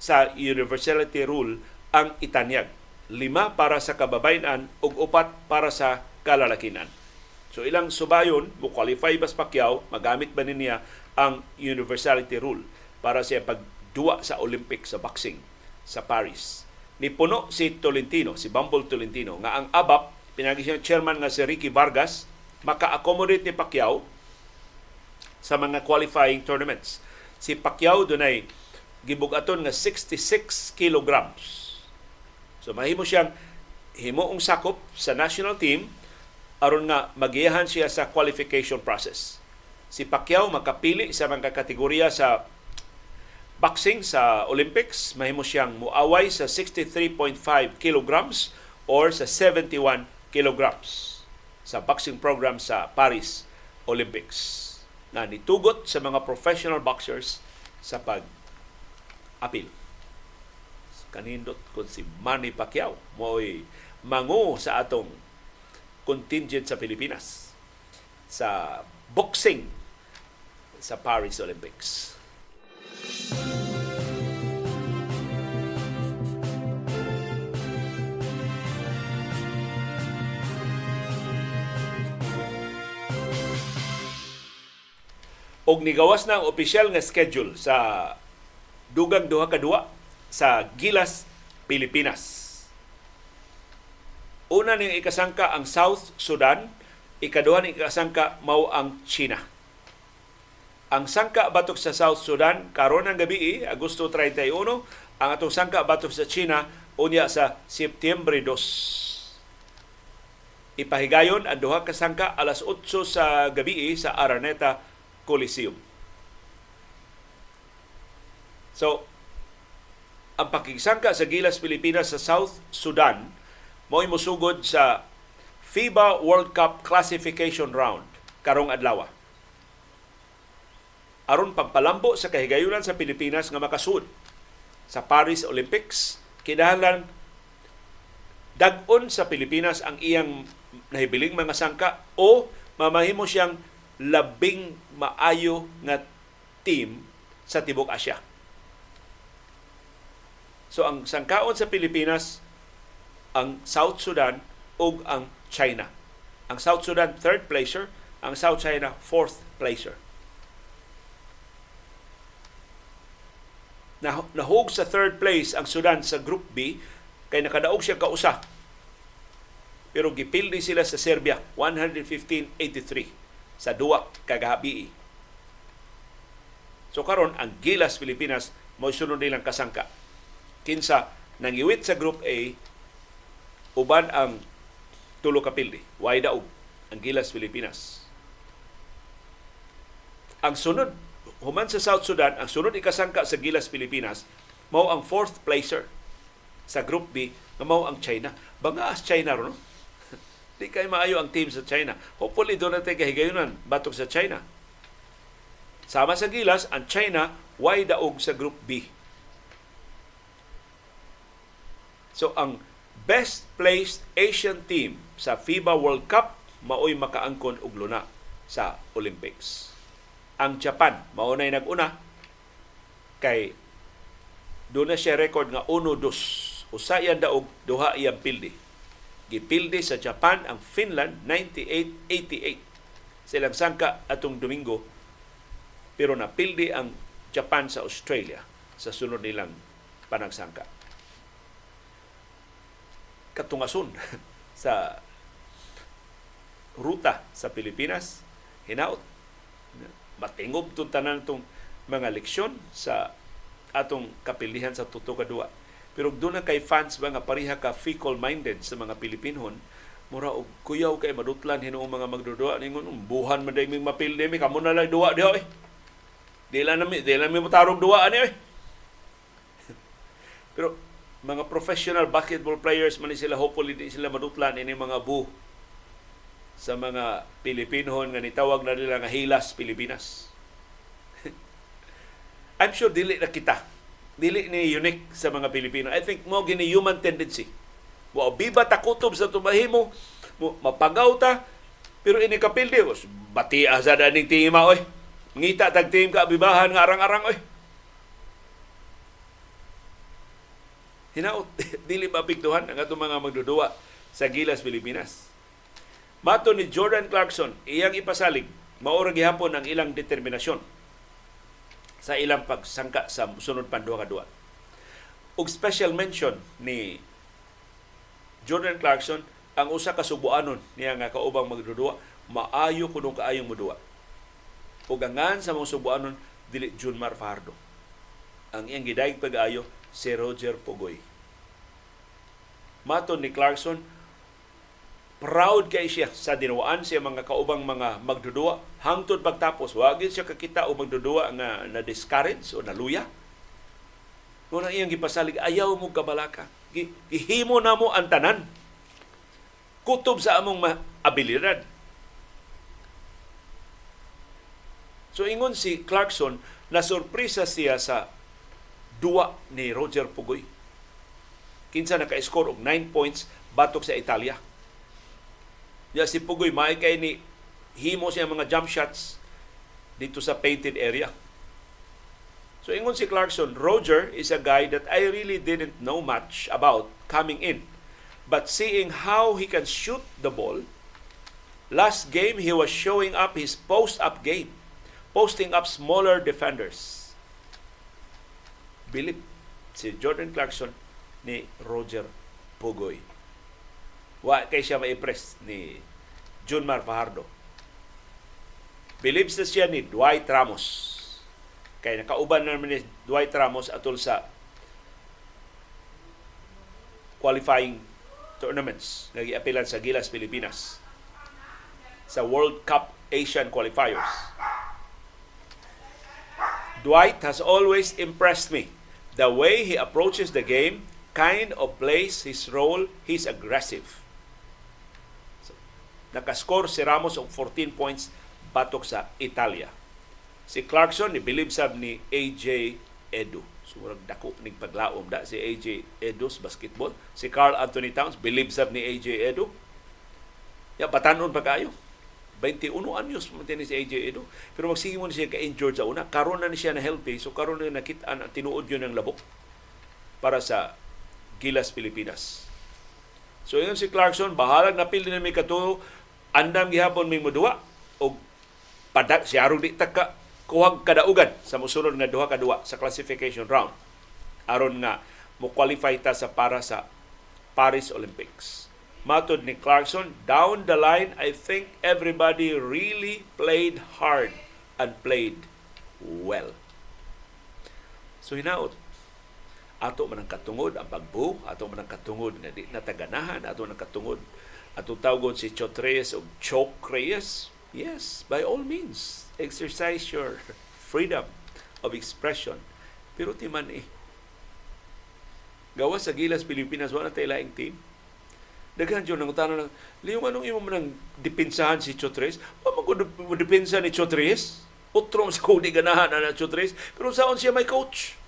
sa universality rule ang itanyag. Lima para sa kababayanan ug upat para sa kalalakinan. So ilang subayon, mo qualify bas Pacquiao, magamit ba niya ang universality rule para siya pagduwa sa Olympic sa boxing sa Paris. Ni puno si Tolentino, si Bumble Tolentino, nga ang ABAP, pinagi siyang chairman nga si Ricky Vargas, maka-accommodate ni Pacquiao sa mga qualifying tournaments. Si Pacquiao dunay gibugaton nga 66 kilograms. So mahimo siyang himuong sakop sa national team aron nga magiyahan siya sa qualification process. Si Pacquiao makapili sa mga kategorya sa boxing sa Olympics, mahimo siyang muaway sa 63.5 kilograms or sa 71 kilograms sa boxing program sa Paris Olympics na nitugot sa mga professional boxers sa pag apil. Kanindot kun si Manny Pacquiao mo'y mangu sa atong contingent sa Pilipinas sa boxing sa Paris Olympics. Og nigawas na ang opisyal nga schedule sa dugang duha ka duwa sa Gilas, Pilipinas. Una ning ikasangka ang South Sudan, ikaduha ning ikasangka mao ang China. Ang sangka batok sa South Sudan karon ang gabi, Agosto 31, ang atong sangka batok sa China unya sa Setyembre 2. Ipahigayon ang duha ka sangka alas 8 sa gabi sa Araneta Coliseum. So, ang pakigsangka sa Gilas Pilipinas sa South Sudan mo'y musugod sa FIBA World Cup Classification Round karong adlaw. Aron pagpalambo sa kahigayunan sa Pilipinas nga makasud sa Paris Olympics, kinahanglan dag-on sa Pilipinas ang iyang nahibiling mga sangka o mamahimo siyang labing maayo nga team sa Tibok Asya. So ang sangkaon sa Pilipinas ang South Sudan ug ang China. Ang South Sudan third placer, ang South China fourth placer. Na nahug sa third place ang Sudan sa Group B kay nakadaog siya kausa. Pero gipildi sila sa Serbia 115-83 sa duwa kagabi. So karon ang Gilas Pilipinas mo sunod nilang kasangka kinsa nangiwit sa Group A uban ang tulo ka pildi daog ang Gilas Pilipinas ang sunod human sa South Sudan ang sunod ikasangka sa Gilas Pilipinas mao ang fourth placer sa Group B nga mao ang China. Bangaas China ro no? (laughs) Di kay maayo ang team sa China. Hopefully doon natin kahigayunan batok sa China. Sama sa Gilas ang China way daog sa Group B. So ang best placed Asian team sa FIBA World Cup maoy makaangkon og luna sa Olympics. Ang Japan mao nay nag-una kay doon na siya record nga 1-2. Usa yan daog duha iyang pildi. Gipildi sa Japan ang Finland 98-88. Silang sangka atong Domingo pero napildi ang Japan sa Australia sa sunod nilang panagsangka katungason (laughs) sa ruta sa Pilipinas hinaot matingob tong tanan tong mga leksyon sa atong kapilihan sa tuto ka duwa. Pero doon na kay fans ba nga pareha ka fickle-minded sa mga Pilipinon, mura og kuyaw kay madutlan hinuong mga magdudua ningon um, buhan man day mapil mi kamo na lang duwa diha eh. Dila na mi dila mi motarog duwa ani eh. (laughs) Pero mga professional basketball players man sila hopefully di sila madutlan ini mga bu sa mga Pilipinohon nga nitawag na nila nga Hilas Pilipinas. (laughs) I'm sure dili na kita. Dili ni unique sa mga Pilipino. I think mo gini human tendency Wa biba ta kutob sa tumahimo, mapagaw ta, pero ini kapildi, batia sa daning tima, oy. Ngita tag team ka bibahan nga arang-arang, oy. Hinaot, (laughs) dili mapiktuhan ang atong mga magdudua sa Gilas, Pilipinas. Mato ni Jordan Clarkson, iyang ipasalig, maura gihapon ang ilang determinasyon sa ilang pagsangka sa sunod panduha kadua. Og special mention ni Jordan Clarkson ang usa ka subuanon niya nga kaubang magdudua maayo kuno kaayong mudua ug angan sa mga subuanon dili Junmar Fardo ang iyang gidayeg pag-ayo si Roger Pugoy maton ni Clarkson proud kay siya sa dinuwaan siya mga kaubang mga magdudua hangtod pagtapos wagi siya kakita o magdudua nga na discourage o naluya Muna iyang gipasalig, ayaw mo kabalaka Gihimo na mo ang tanan. Kutob sa among abilidad. So ingon si Clarkson, na sorpresa siya sa duwa ni Roger Pugoy. Kinsa naka-score og 9 points batok sa Italia. Ya si Pugoy may kay ni himo siya mga jump shots dito sa painted area. So ingon si Clarkson, Roger is a guy that I really didn't know much about coming in. But seeing how he can shoot the ball, last game he was showing up his post-up game, posting up smaller defenders. Bilip si Jordan Clarkson ni Roger Pugoy. Wa kay siya ma-impress ni Junmar Fajardo. Believes na siya ni Dwight Ramos Kay nakauban na ni Dwight Ramos atol sa qualifying tournaments nga giapilan sa Gilas Pilipinas sa World Cup Asian qualifiers. Dwight has always impressed me. The way he approaches the game, kind of plays his role, he's aggressive. Nakascore si Ramos og 14 points batok sa Italia. Si Clarkson, ni believe sab ni AJ Edu. So, dako ning paglaom da si AJ Edu sa basketball. Si Carl Anthony Towns, believe sab ni AJ Edu. Ya, batanon pa kayo. 21 anyos mo si AJ Edu. Pero magsige mo siya ka-injured sa una. Karon na ni siya na healthy. So, karon na nakita na tinuod yun ng labok para sa Gilas, Pilipinas. So, yun si Clarkson, bahalag na pil din may katuo. Andam gihapon may mudua. O padak siya di taka kuhag kadaugan sa musunod nga duha ka duwa sa classification round aron nga mo qualify ta sa para sa Paris Olympics. Matod ni Clarkson, down the line, I think everybody really played hard and played well. So hinaot, ato man ang katungod ang pagbu, ato man ang katungod nga di nataganahan, ato man ang katungod ato tawgon si Chotres o Chok Reyes. Yes, by all means exercise your freedom of expression. Pero ti man eh. Gawa sa Gilas Pilipinas, wala tayo laing team. Daghan dyan ang tanong lang, Liyong anong imo man dipinsahan si Chotres? Pa mo dipinsa ni Chotres? Utrom sa kung ganahan na Chotres. Pero saan siya may coach?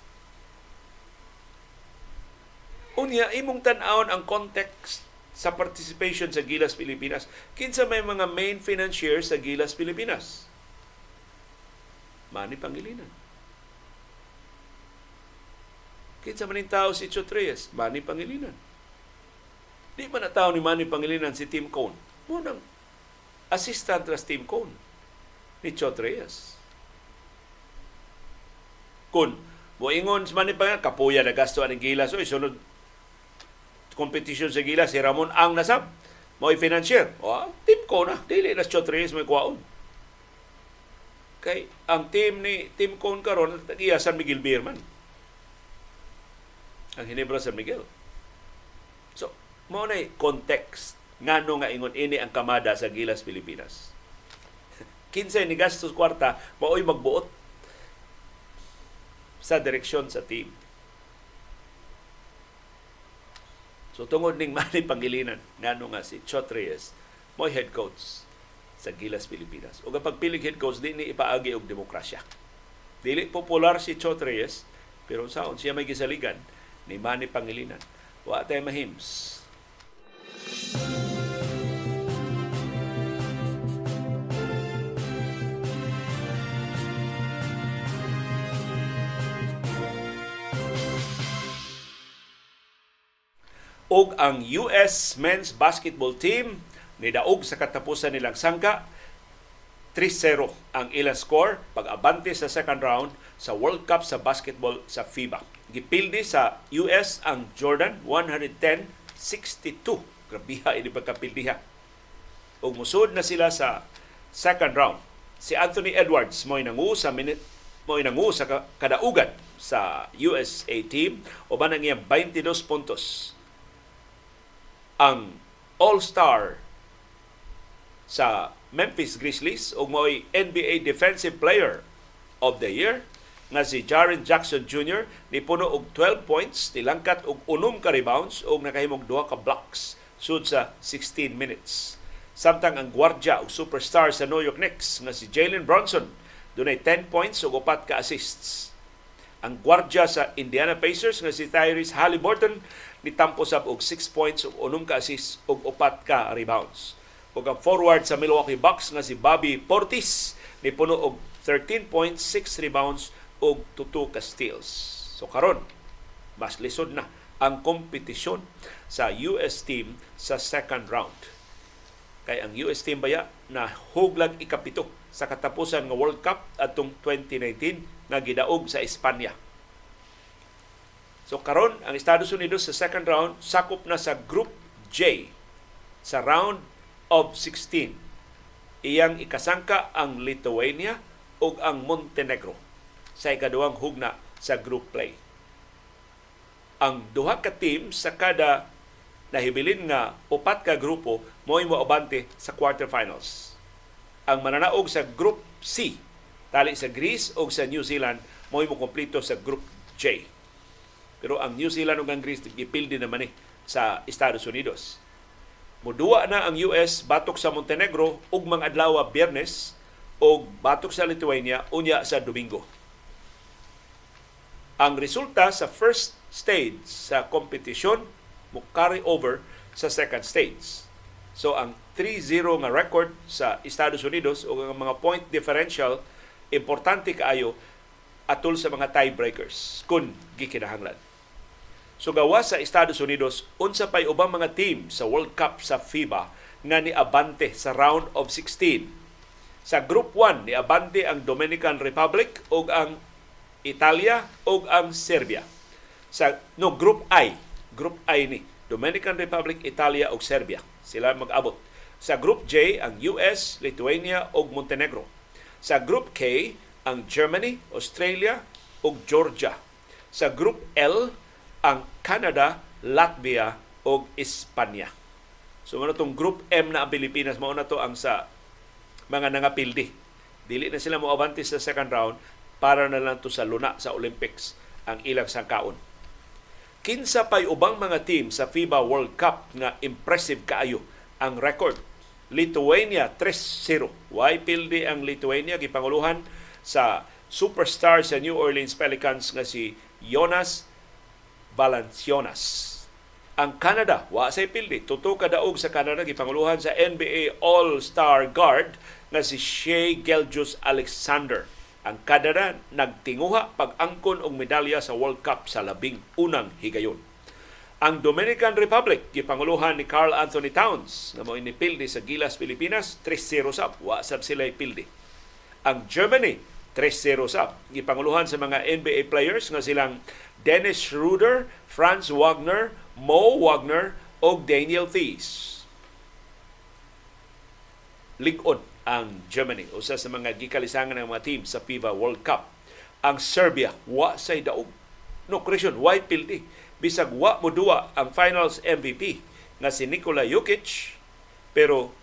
Unya, imong tanawon ang context sa participation sa Gilas Pilipinas. Kinsa may mga main financiers sa Gilas Pilipinas? Manny Pangilinan. Kinsa maning tao si Chotres? Manny Pangilinan. Di man na tao ni Manny Pangilinan si Tim Cone. Mo nang assistant ras Tim Cone ni Chotres. Kun mo ingon si Manny Pangilinan, kapuya na gasto ang gilas. Oy, sunod competition sa gilas, si Ramon ang nasab. Mo financier. O, Tim Cone na. Dili na Chotres may kwaon Kay ang team ni Team Cone karon tagiya San Miguel Beerman. Ang Hinebra San Miguel. So, mao na context ngano nga ingon ini ang kamada sa Gilas Pilipinas. (laughs) Kinsay ni gastos kwarta maoy magbuot sa direksyon sa team. So tungod ning (laughs) Manny Pangilinan ngano nga si Chot Reyes mo head coach sa Gilas Pilipinas. O kapag pilig head coach di ni ipaagi og demokrasya. Dili popular si Chot Reyes pero saon siya may gisaligan ni Manny Pangilinan. Wa tay mahims. Og ang US men's basketball team nidaog sa katapusan nilang sangka 3-0 ang ilang score pag-abante sa second round sa World Cup sa basketball sa FIBA. Gipildi sa US ang Jordan 110-62. Grabiha ini pagkapildiha. Ug musud na sila sa second round. Si Anthony Edwards mo nangu sa minute mo nangu sa kadaugan sa USA team o ba nang 22 puntos ang All-Star sa Memphis Grizzlies ug mo'y NBA Defensive Player of the Year nga si Jaren Jackson Jr. ni puno og 12 points, nilangkat og unom ka rebounds ug nakahimong duha ka blocks sud sa 16 minutes. Samtang ang gwardya ug superstar sa New York Knicks nga si Jalen Brunson dunay 10 points ug upat ka assists. Ang gwardya sa Indiana Pacers nga si Tyrese Halliburton nitampo sab og 6 points ug unom ka assist ug upat ka rebounds. Ug ang forward sa Milwaukee Bucks nga si Bobby Portis ni puno og 13 points, 6 rebounds ug 2 ka steals. So karon mas lisod na ang kompetisyon sa US team sa second round. Kay ang US team baya na huglag ikapito sa katapusan nga World Cup atong 2019 nga gidaog sa Espanya. So karon ang Estados Unidos sa second round sakop na sa Group J sa round of 16. Iyang ikasangka ang Lithuania ug ang Montenegro sa ikaduhang hugna sa group play. Ang duha ka team sa kada nahibilin nga upat ka grupo mo'y moabante sa quarterfinals. Ang mananaog sa Group C tali sa Greece o sa New Zealand mo'y mo kompleto sa Group J. Pero ang New Zealand ug ang Greece gipildi naman ni sa Estados Unidos. Muduwa na ang US batok sa Montenegro ug mga adlaw Biyernes o batok sa Lithuania unya sa Domingo. Ang resulta sa first stage sa kompetisyon mo carry over sa second stage. So ang 3-0 nga record sa Estados Unidos o ang mga point differential importante kaayo atol sa mga tiebreakers kung gikinahanglan. So gawa sa Estados Unidos, unsa pay ubang mga team sa World Cup sa FIBA nga ni abante sa round of 16. Sa Group 1 ni abante ang Dominican Republic ug ang Italia ug ang Serbia. Sa no Group I, Group I ni Dominican Republic, Italia ug Serbia. Sila mag-abot. Sa Group J ang US, Lithuania ug Montenegro. Sa Group K ang Germany, Australia ug Georgia. Sa Group L ang Canada, Latvia ug Espanya. So ano tong Group M na ang Pilipinas mao na to ang sa mga nangapildi. Dili na sila moabante sa second round para na lang to sa luna sa Olympics ang ilang sangkaon. Kinsa pay ubang mga team sa FIBA World Cup nga impressive kaayo ang record. Lithuania 3-0. Why pildi ang Lithuania gipanguluhan sa superstar sa New Orleans Pelicans nga si Jonas Valanciunas. Ang Canada, wa say pildi, tuto ka daog sa Canada gipanguluhan sa NBA All-Star Guard nga si Shea Gelgius Alexander. Ang Canada nagtinguha pag-angkon og medalya sa World Cup sa labing unang higayon. Ang Dominican Republic gipanguluhan ni Carl Anthony Towns nga mao inipildi sa Gilas Pilipinas 3-0 sab wa sab sila ipildi. Ang Germany 3-0 sab gipanguluhan sa mga NBA players nga silang Dennis Schroeder, Franz Wagner, Mo Wagner o Daniel Thies. Ligon ang Germany, usa sa mga gikalisangan ng mga team sa FIBA World Cup. Ang Serbia, wa say daog. No, correction, why pildi? Bisag wa mo duwa ang finals MVP nga si Nikola Jokic, pero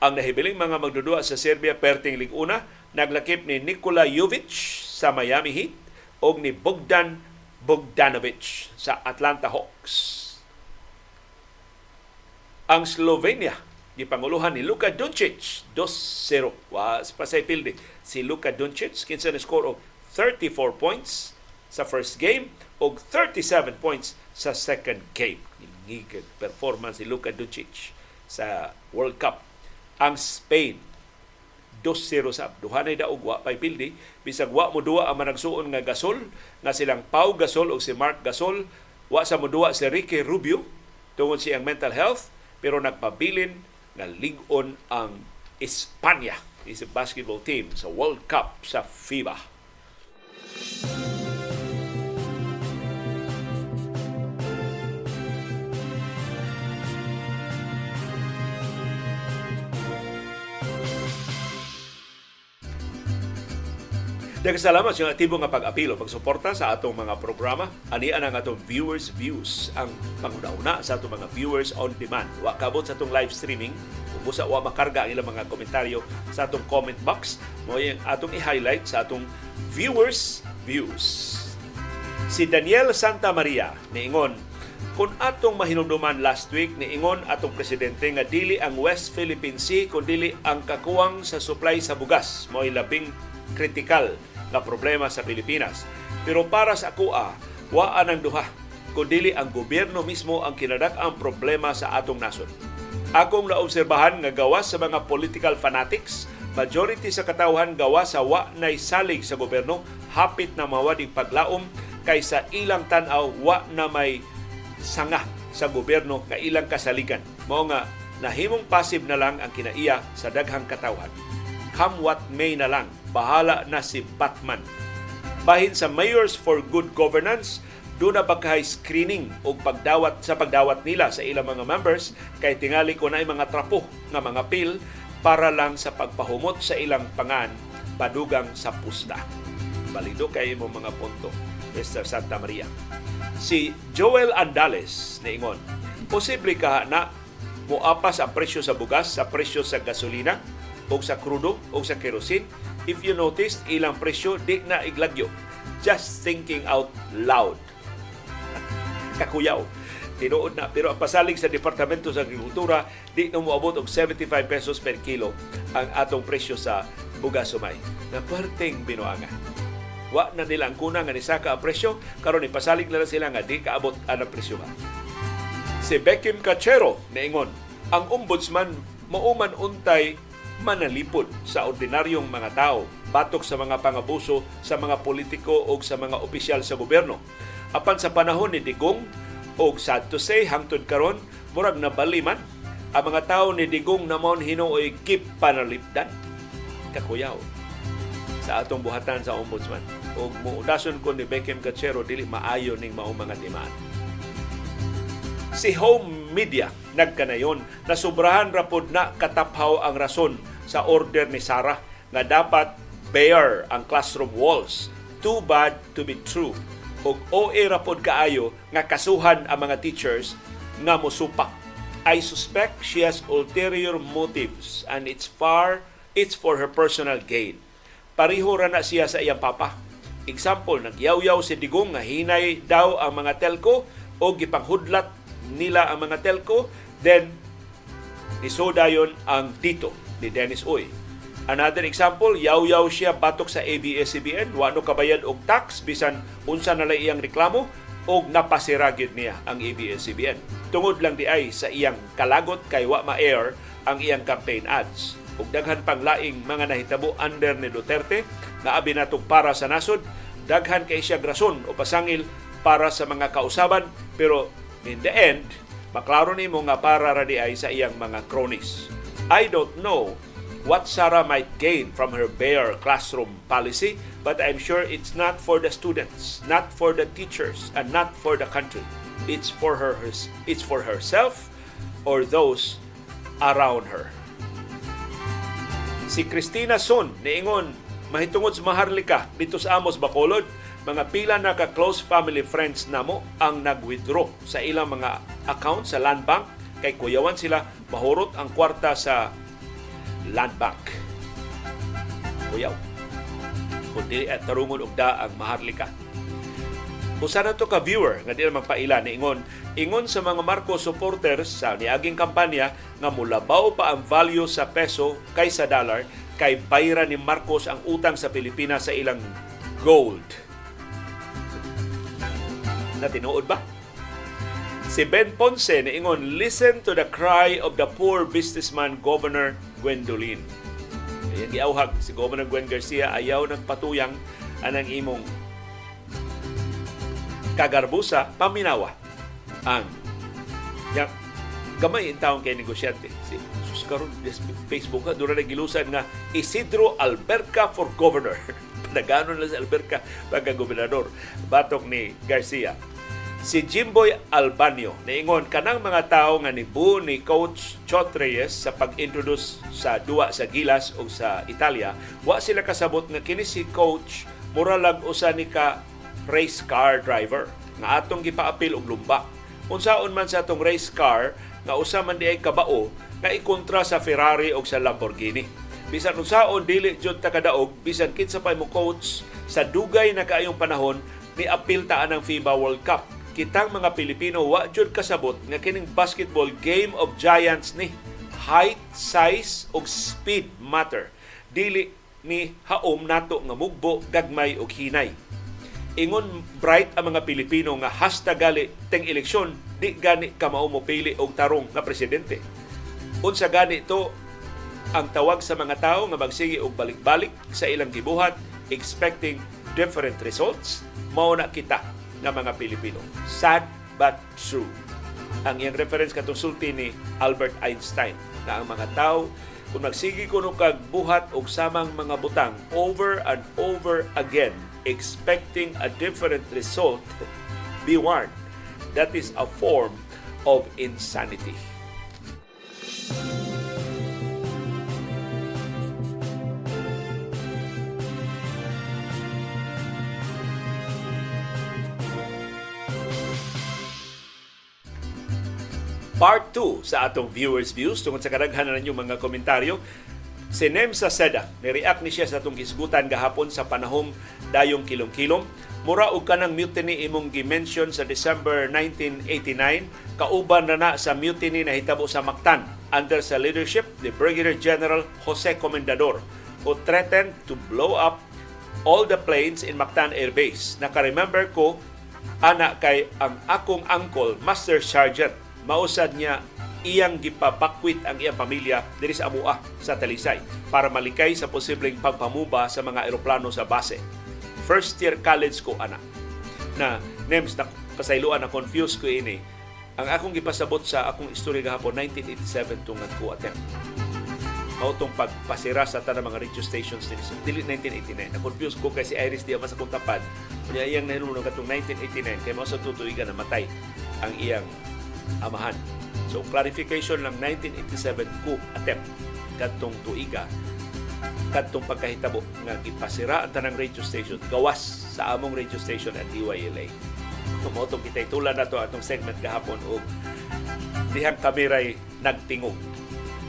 ang nahibiling mga magdudua sa Serbia perting lig una, naglakip ni Nikola Jovic sa Miami Heat o ni Bogdan Bogdanovic sa Atlanta Hawks. Ang Slovenia, gipanguluhan ni Luka Doncic 2-0. Wa sa pasay pildi si Luka Doncic kinsa ni score og 34 points sa first game og 37 points sa second game. Ngigag performance ni Luka Doncic sa World Cup. Ang Spain 2-0 sa duhanay daog wa pay pildi bisag wa mo duwa ang managsuon nga Gasol nga silang Pau Gasol o si Mark Gasol wa sa mo duwa si Ricky Rubio tungod siyang mental health pero nagpabilin nga ligon ang Espanya is basketball team sa World Cup sa FIBA. Daghang salamat sa aktibo nga pag-apilo, pagsuporta sa atong mga programa. Anian ang atong viewers views ang panguna sa atong mga viewers on demand. Wa kabot sa atong live streaming, busa wa makarga ang ilang mga komentaryo sa atong comment box, mo yung atong i-highlight sa atong viewers views. Si Daniel Santa Maria niingon kung atong mahinumduman last week niingon atong presidente nga dili ang West Philippine Sea kun dili ang kakuwang sa supply sa bugas mo labing kritikal nga problema sa Pilipinas. Pero para sa akua, waan ang duha, kundi ang gobyerno mismo ang kinadak ang problema sa atong nasod. Akong naobserbahan nga gawas sa mga political fanatics, majority sa katawhan gawas sa wa nay salig sa gobyerno, hapit na mawadig paglaom kaysa ilang tanaw wa na may sanga sa gobyerno nga ilang kasaligan. Mao nga nahimong passive na lang ang kinaiya sa daghang katawhan. Come what may na lang bahala na si Batman. Bahin sa Mayors for Good Governance, doon na pagkahay screening o pagdawat sa pagdawat nila sa ilang mga members kay tingali ko na mga trapo nga mga pil para lang sa pagpahumot sa ilang pangan padugang sa pusta. Balido kay mo mga punto, Mr. Santa Maria. Si Joel Andales ingon, posible ka na muapas ang presyo sa bugas, sa presyo sa gasolina, o sa krudo, o sa kerosene, if you notice, ilang presyo di na iglagyo. Just thinking out loud. (laughs) Kakuyaw. Tinuod na. Pero ang pasalig sa Departamento sa Agrikultura, di na moabot og 75 pesos per kilo ang atong presyo sa bugas sumay. Na perteng binuanga. Wa na nila ang kuna nga nisaka ang presyo, karon ipasalig na sila nga di kaabot ang presyo ba. Si Beckham Cachero naingon, ang ombudsman mauman untay manalipod sa ordinaryong mga tao batok sa mga pangabuso sa mga politiko o sa mga opisyal sa gobyerno. Apan sa panahon ni Digong o sad to say hangtod karon murag nabaliman ang mga tao ni Digong namon hinuoy kip panalipdan. Kakuyaw. Sa atong buhatan sa ombudsman o muudason ko ni Beckham Gachero dili maayo ning mao mga timaan. Si home media nagkanayon na sobrahan rapod na kataphaw ang rason sa order ni Sarah nga dapat bare ang classroom walls. Too bad to be true. Og OA rapod kaayo nga kasuhan ang mga teachers nga mosupak. I suspect she has ulterior motives and it's far it's for her personal gain. Pariho ra na siya sa iyang papa. Example, nagyaw-yaw si Digong nga hinay daw ang mga telco o gipanghudlat nila ang mga telco, then isodayon ang dito ni Dennis Uy. Another example, yaw-yaw siya batok sa ABS-CBN, wano kabayad og tax bisan unsa na iyang reklamo og napasiragid niya ang ABS-CBN. Tungod lang di ay sa iyang kalagot kay wa ma-air ang iyang campaign ads. Ug daghan pang laing mga nahitabo under ni Duterte nga abi natong para sa nasod, daghan kay siya grason o pasangil para sa mga kausaban pero in the end maklaro nimo nga para ra di ay sa iyang mga cronies. I don't know what Sarah might gain from her bare classroom policy, but I'm sure it's not for the students, not for the teachers, and not for the country. It's for her. It's for herself or those around her. Si Christina Son niingon mahitungod sa Maharlika dito sa Amos Bacolod, mga pila na ka close family friends namo ang nag-withdraw sa ilang mga account sa Land Bank kay kuyawan sila mahurot ang kwarta sa Land Bank. Kuyaw. Kung dili at tarungon og da ang Maharlika. Usa na to ka viewer nga di naman paila ni ingon ingon sa mga Marcos supporters sa niaging kampanya nga mulabaw pa ang value sa peso kaysa dollar kay bayra ni Marcos ang utang sa Pilipinas sa ilang gold. Na tinuod ba? Si Ben Ponce niingon, listen to the cry of the poor businessman Governor Gwendolyn. Kaya giauhag si Governor Gwen Garcia ayaw nagpatuyang anang imong kagarbusa paminawa ang yang gamay in taong kay negosyante. Si sus karon Facebook ha dura gilusan nga Isidro Alberca for governor. (laughs) Nagano na si Alberca pagka gobernador batok ni Garcia si Jimboy Albanio niingon kanang mga tao nga nibu ni coach Chot Reyes sa pag-introduce sa duwa sa Gilas o sa Italia wa sila kasabot nga kini si coach mura lang usa ni ka race car driver nga atong gipaapil og lumba. Unsaon man sa atong race car nga usa man di ay kabao nga ikontra sa Ferrari o sa Lamborghini. Bisan unsaon dili jud ta kadaog bisan kinsa pa mo coach sa dugay na kaayong panahon ni apil ta ang FIBA World Cup. Kitang mga Pilipino wa jud kasabot nga kining basketball game of giants ni height, size ug speed matter. Dili ni haom nato nga mugbo, gagmay ug hinay ingon bright ang mga Pilipino nga hasta gali teng eleksyon di gani ka mao og tarong nga presidente. Unsa gani to ang tawag sa mga tao nga magsige og balik-balik sa ilang gibuhat expecting different results mao na kita nga mga Pilipino. Sad but true. Ang iyang reference katong sulti ni Albert Einstein na ang mga tao kung magsigi kuno kag buhat og samang mga butang over and over again expecting a different result, be warned. That is a form of insanity. Part 2 sa atong viewers views tungod sa kadaghan na ninyo mga komentaryo Si Nem Seda, ni-react ni siya sa itong kisgutan gahapon sa panahong dayong kilom-kilom. Mura og kanang mutiny imong gi-mention sa December 1989, kauban na na sa mutiny na hitabo sa Mactan under sa leadership ni Brigadier General Jose Comendador who threatened to blow up all the planes in Mactan Air Base. Naka-remember ko, ana kay ang akong uncle, Master Sergeant, mausad niya iyang gipabakwit ang iyang pamilya diri sa Amua sa Talisay para malikay sa posibleng pagpamuba sa mga eroplano sa base. First year college ko ana. Na NEMS na kasayloan na confused ko ini. Ang akong gipasabot sa akong istorya gahapon 1987 tungod ko attempt. Mao tong pagpasira sa tanang mga radio stations din sa dili 1989. Na-confuse ko kasi Iris Diaz sa kong tapad. Kanya iyang nahilunod katong 1989 kay mao sa tutuigan na matay ang iyang amahan So clarification lang 1987 ko attempt kadtong tuiga kadtong pagkahitabo nga gipasira ang tanang radio station gawas sa among radio station at DYLA. Tumotong kita tulan na to atong segment gahapon o dihang kameray nagtingog.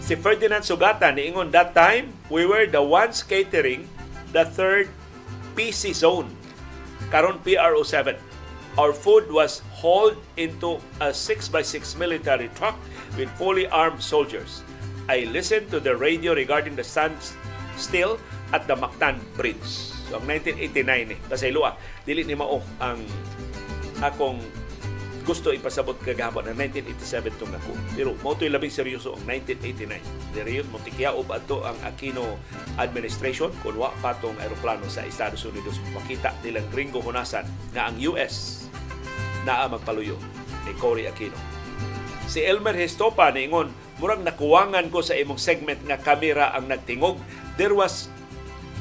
Si Ferdinand Sugata niingon that time we were the ones catering the third PC zone karon PRO7 Our food was hauled into a 6x6 military truck with fully armed soldiers. I listened to the radio regarding the standstill at the Mactan Bridge. So, ang 1989 eh, kasi lua, dili ni mao ang akong gusto ipasabot kagahapon ang 1987 tong ako. Pero mo to'y labing seryoso ang 1989. Diri yun, motikyaob ato ang Aquino administration kung wa patong aeroplano sa Estados Unidos. Makita nilang gringo hunasan na ang US naa magpaluyo ni Cory Aquino. Si Elmer Hestopa niingon, murag nakuwangan ko sa imong segment nga kamera ang nagtingog. There was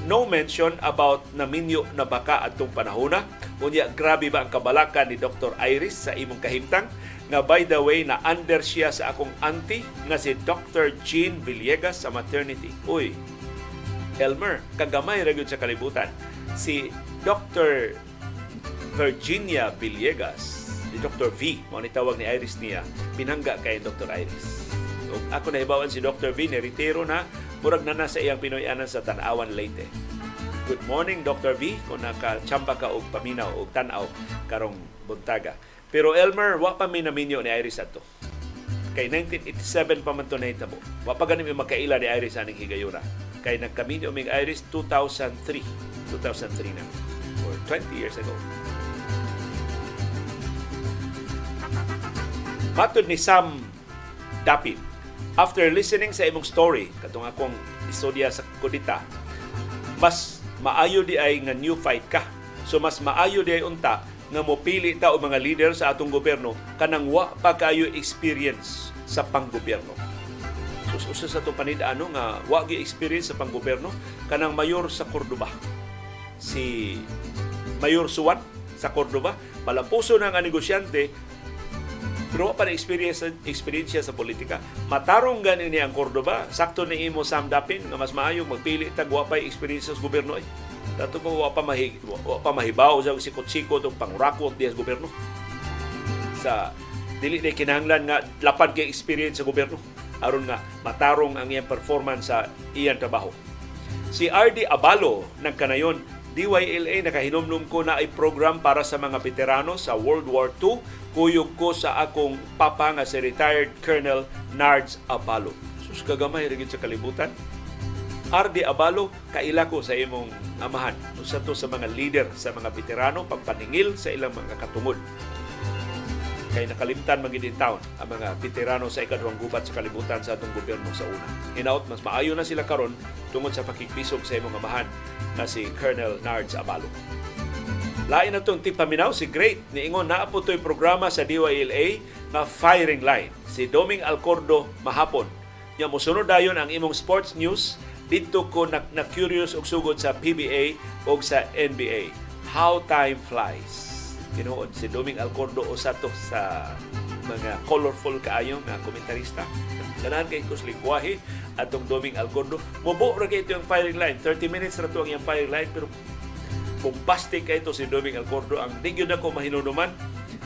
no mention about naminyo na baka atong panahona. Unya, grabe ba ang kabalaka ni Dr. Iris sa imong kahimtang? Nga by the way, na under siya sa akong auntie nga si Dr. Jean Villegas sa maternity. Uy, Elmer, kagamay ra gyud sa kalibutan. Si Dr. Virginia Villegas, si Dr. V, mo ni tawag ni Iris niya, pinangga kay Dr. Iris. O, ako nahibawan si Dr. V, ni retiro na, murag na nasa iyang Pinoyanan sa Tanawan, Leyte. Good morning, Dr. V, kung nakachamba ka og paminaw og tanaw karong buntaga. Pero Elmer, wa pa minaminyo ni Iris ato. Kay 1987 pa man to nahitabo. Wa pa ganin makaila ni Iris aning higayura. Kay nagkaminyo mig Iris 2003. 2003 na. Or 20 years ago. Matod ni Sam Dapit, after listening sa imong story, katong akong istorya sa Kudita, mas maayo di ay nga new fight ka. So mas maayo di ay unta nga mopili ta og mga leader sa atong gobyerno kanang wa pa kayo experience sa panggobyerno. So usa sa itong panidano nga wa gi experience sa panggobyerno kanang mayor sa Cordoba. Si Mayor Suwan sa Cordoba, palampuso na nga negosyante pero pa na experience experience sa politika. Matarong ganin ni ang Cordoba, sakto ni imo Sam Dapin nga mas maayo magpili tag wa pa experience sa gobyerno ay. Dato ko wa pa mahi wa pa mahibaw sa sikot-sikot og pangrakot diya sa gobyerno. Sa dili na kinahanglan nga lapad kay experience sa gobyerno aron nga matarong ang iyang performance sa iyang trabaho. Si RD Abalo ng kanayon DYLA nakahinomnom ko na ay program para sa mga veterano sa World War II. Kuyog ko sa akong papa nga si retired Colonel Nards Abalo. Sus kagamay rin sa kalibutan. RD Abalo, kaila ko sa imong amahan. Usa to sa mga leader sa mga veterano pagpaningil sa ilang mga katungod. Kay nakalimtan magid in town ang mga veterano sa ikaduhang gubat sa kalibutan sa atong gobyerno sa una. Hinaut mas maayo na sila karon tungod sa pakikpisog sa imong amahan na si Colonel Nards Abalo. Lain na itong tipaminaw, si Great, niingon na po programa sa DYLA na firing line. Si Doming Alcordo mahapon. Nya musunod dayon ang imong sports news dito ko na, na curious og sugod sa PBA o sa NBA. How time flies. Tinuod si Doming Alcordo usa to sa mga colorful kaayo nga komentarista. Ganahan kay kuslikwahi atong Doming Alcordo. Mubo ra ito yung firing line. 30 minutes ra to ang firing line pero bombastic kay ito si Doming Alcordo. Ang di gyud ako mahinunuman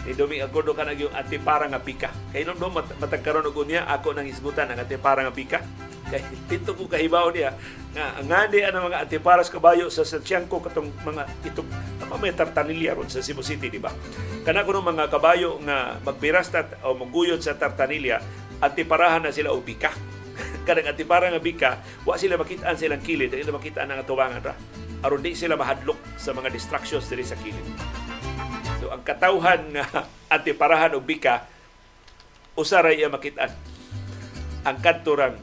ni Doming Alcordo kanang yung antipara nga pika. Kay nung do matagkaron og unya ako nang isgutan ang antipara nga pika. (laughs) Kay dito ko kahibaw niya nga ngani ang mga antiparas kabayo sa Santiago katong mga itong apa may tartanilya ron sa Cebu City di ba? Kana kuno mga kabayo nga magpiras tat o maguyod sa tartanilya antiparahan na sila og bika. (laughs) Kanang antipara nga bika, wa sila makitaan silang kilid, dili makitaan ang atubangan ra. Aron di sila mahadlok sa mga distractions diri sa kilid. So ang katawhan nga (laughs) antiparahan og bika usaray iya makitaan. Ang kanturang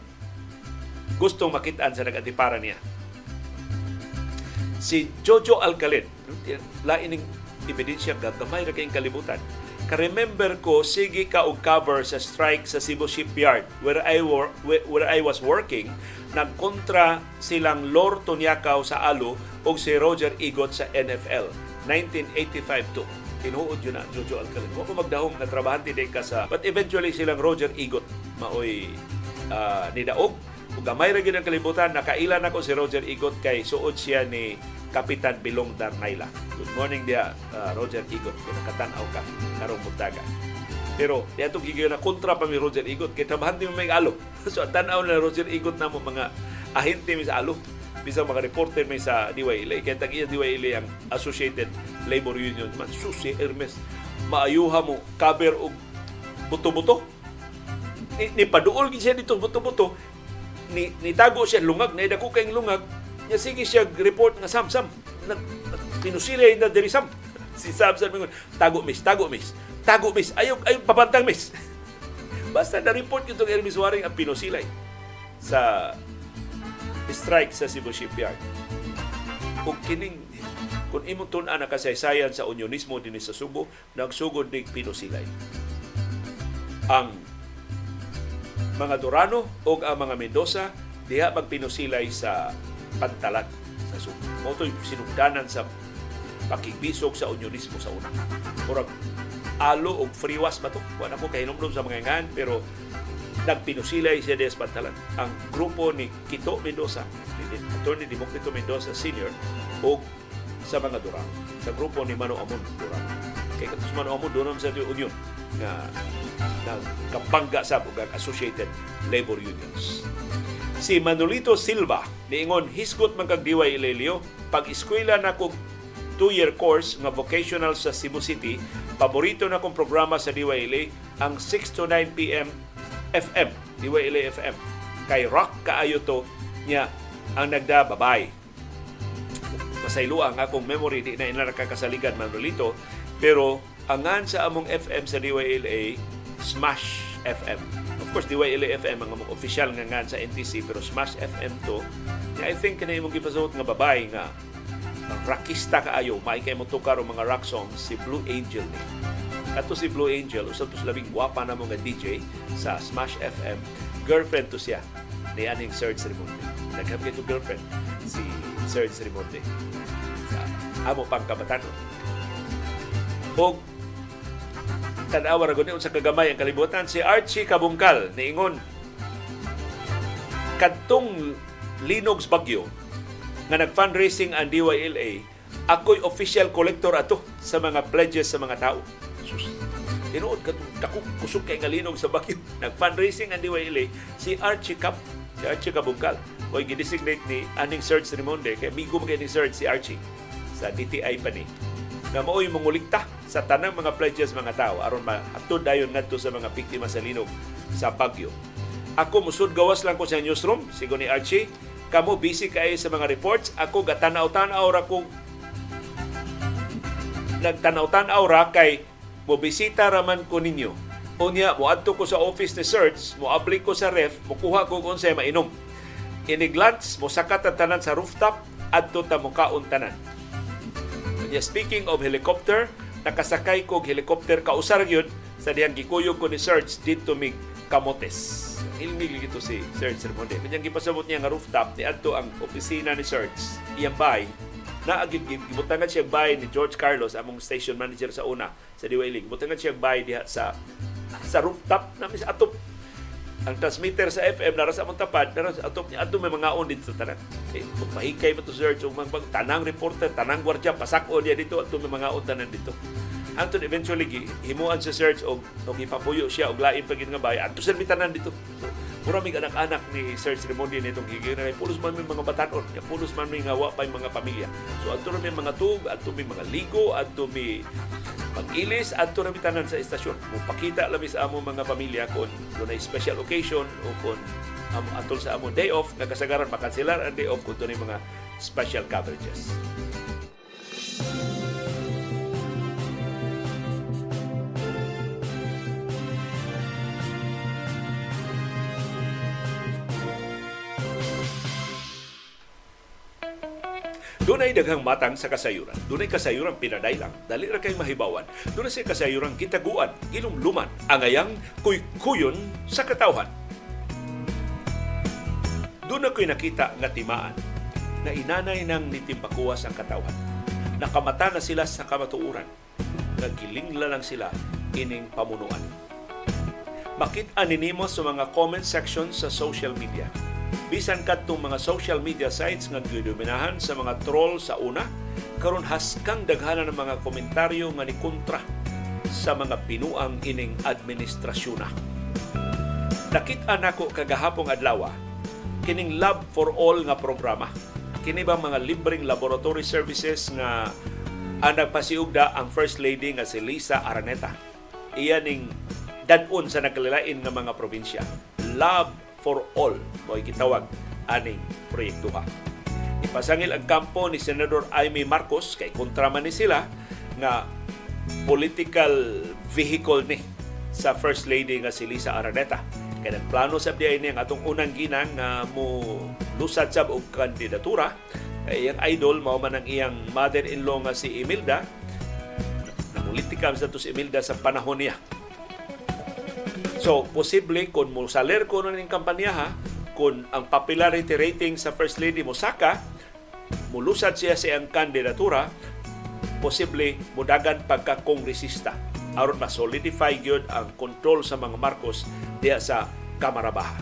gustong makitaan sa nag-antipara niya. Si Jojo Alcalin, lain ng ebidensya gagamay ra kayong kalibutan. Ka-remember ko, sige ka og cover sa strike sa Cebu Shipyard where I, wor- where I was working. Nagkontra silang Lord Tonyakaw sa Alo o si Roger Igot sa NFL. 1985 to. Tinuod yun na Jojo Alcalin. Huwag ko magdahong na trabahante din ka sa... But eventually silang Roger Igot maoy uh, nidaog Ug gamay ra gyud ang kalibutan nakailan ako si Roger Igot kay suod siya ni Kapitan Bilong Darnayla. Good morning dia uh, Roger Igot. Kung nakatan-aw ka karong buntaga. Pero di atong gigayon na kontra pa mi Roger Igot. Kay trabahan di mo may alo. (laughs) so tan-aw na Roger Igot na mo mga ahente mi sa alo. Bisang mga reporter may sa DYLA kaya tag iya DYLA ang Associated Labor Union. Man susi Hermes maayuha mo cover og buto-buto. Ni, ni paduol gid siya dito buto-buto. Ni nitago siya lungag. Na dako kay lungag nya sige siya report nga sam sam. Nag pinusilay na diri sam. (laughs) Si Sam Sam mingon tago miss tago miss. Tago miss. Ayo ayo papantang miss. (laughs) Basta na report yung itong Hermes Waring ang pinusilay sa strike sa Cebu Shipyard. Ug kining kung imong tun-an na kasaysayan sa unionismo dinhi sa Subo nagsugod ning pinusilay. Ang mga Durano o ang mga Mendoza diha magpinusilay sa pantalan sa Subo. Mo sinugdanan sa pakigbisog sa unionismo sa una. Murag alo og friwas ba to? Wala ko kahinomdom sa mga ngan pero nagpinusilay siya des pantalan ang grupo ni Kito Mendoza ni Attorney Democrito Mendoza Sr. o sa mga Durang sa grupo ni Mano Amon Durang kay katos Mano Amon doon sa Union nga nagkabangga sa bugang Associated Labor Unions. Si Manolito Silva niingon hisgot man kag Diway Ilelio pag eskwela na kog two-year course nga vocational sa Cebu City, paborito na kong programa sa DYLA ang 6 to 9 p.m. FM, DYLA FM. Kay rock kaayo to niya ang nagda babay. Masaylo ang akong memory di na ina nakakasaligan Manolito pero angan sa among FM sa DYLA Smash FM. Course, DYLA FM ang among official nga ngan sa NTC pero Smash FM to. I think kanay imong gipasot nga babay nga rockista kaayo, may kay mo tukar o mga rock songs si Blue Angel ni. Ato si Blue Angel, usap to labing gwapa na mga DJ sa Smash FM. Girlfriend to siya ni aning Serge Rimonte. Nagkapit to girlfriend si Serge Rimonte sa amo pang kabatan. O tanawa ra guni sa kagamay ang kalibutan si Archie Kabungkal niingon kadtong Linogs Bagyo nga nag-fundraising ang DYLA, ako'y official collector ato sa mga pledges sa mga tao. Sus, tinuod ka dako kusog kay ngalinog sa Baguio. (laughs) Nag-fundraising ang DYLA si Archie Cap, si Archie Kabungkal. O gidesignate ni aning Serge Rimonde kay migo mo kay ni Serge si Archie sa DTI pa ni na mao'y mongulikta sa tanang mga pledges mga tao aron mahatod dayon ngadto sa mga biktima sa linog sa Baguio. Ako musud gawas lang ko sa newsroom, sigo ni Archie, kamo busy kay sa mga reports. Ako gatanaw-tanaw ra ko nagtanaw-tanaw ra kay mobisita raman ko ninyo. Unya mo adto ko sa office ni search mo apply ko sa ref mo kuha ko kung sa mainom. Iniglance mo sakat ang tanan sa rooftop adto ta mo kaon tanan unya speaking of helicopter nakasakay ko helicopter kausar gyud sa dihang gikuyog ko ni search dito mig kamotes ilmig ito si Serge Sermonte. Kanyang gipasabot niya nga rooftop ni adto ang opisina ni Serge. Iyang bay na gibutangan siya bay ni George Carlos among station manager sa una sa DYL. Gibutangan siya bay diha sa sa rooftop na sa atop ang transmitter sa FM naras among tapad naras atop niya adto may mga on dito sa tanan. Eh mahikay mo to search ug tanang reporter tanang gwardiya pasako niya dito adto may mga on tanan dito. Anton eventually himuan sa search og og ipapuyo siya og lain pagin nga bay adto sa tanan dito. so, Mura mig anak-anak ni Serge Remondi nitong higina kay pulos man may mga batanon, kay pulos man may ngawa pa mga pamilya. So adto may mga tub, adto may mga ligo, adto may pag-ilis, adto ra tanan sa istasyon. Mupakita labi sa among mga pamilya kung dunay special occasion o kung um, atol sa among day off, nagkasagaran makanselar ang day off kung dunay mga special coverages. Dunay daghang matang sa kasayuran. Dunay kasayuran pinadailang, dali ra kay mahibawan. Dunay sa kasayuran kitaguan, ilumluman, angayang kuy-kuyon sa katawhan. Doon ako'y nakita nga timaan na inanay ng nitimbakuwas ang katawhan. Nakamata na sila sa kamatuuran. Nagilingla lang sila ining pamunuan. Makita ninimo sa mga comment section sa social media bisan kadtong mga social media sites nga gidominahan sa mga troll sa una karon haskang daghanan ng mga komentaryo nga ni kontra sa mga pinuang ining administrasyon na. Nakita nako kagahapong adlaw kining Love for All nga programa. Kini ba mga libreng laboratory services nga ang nagpasiugda ang First Lady nga si Lisa Araneta. Iya ning dadon sa nagkalilain nga mga probinsya. Love for All mo gitawag aning proyekto ha. Ipasangil ang kampo ni Senador Amy Marcos kay kontra man ni sila nga political vehicle ni sa First Lady nga si Lisa Araneta. Kaya plano sa diay ni ang atong unang ginang nga mo lusad sab og kandidatura. Kay iyang idol mao man ang iyang mother-in-law nga si Imelda. Namulitika sa to si Imelda sa panahon niya So, posible kung mo saler ko ng kampanya ha, kung ang popularity rating sa First Lady mo saka, mulusad siya sa iyang kandidatura, posible mudagan pagka-kongresista aron ma-solidify gyud ang control sa mga Marcos diya sa Kamarabaha.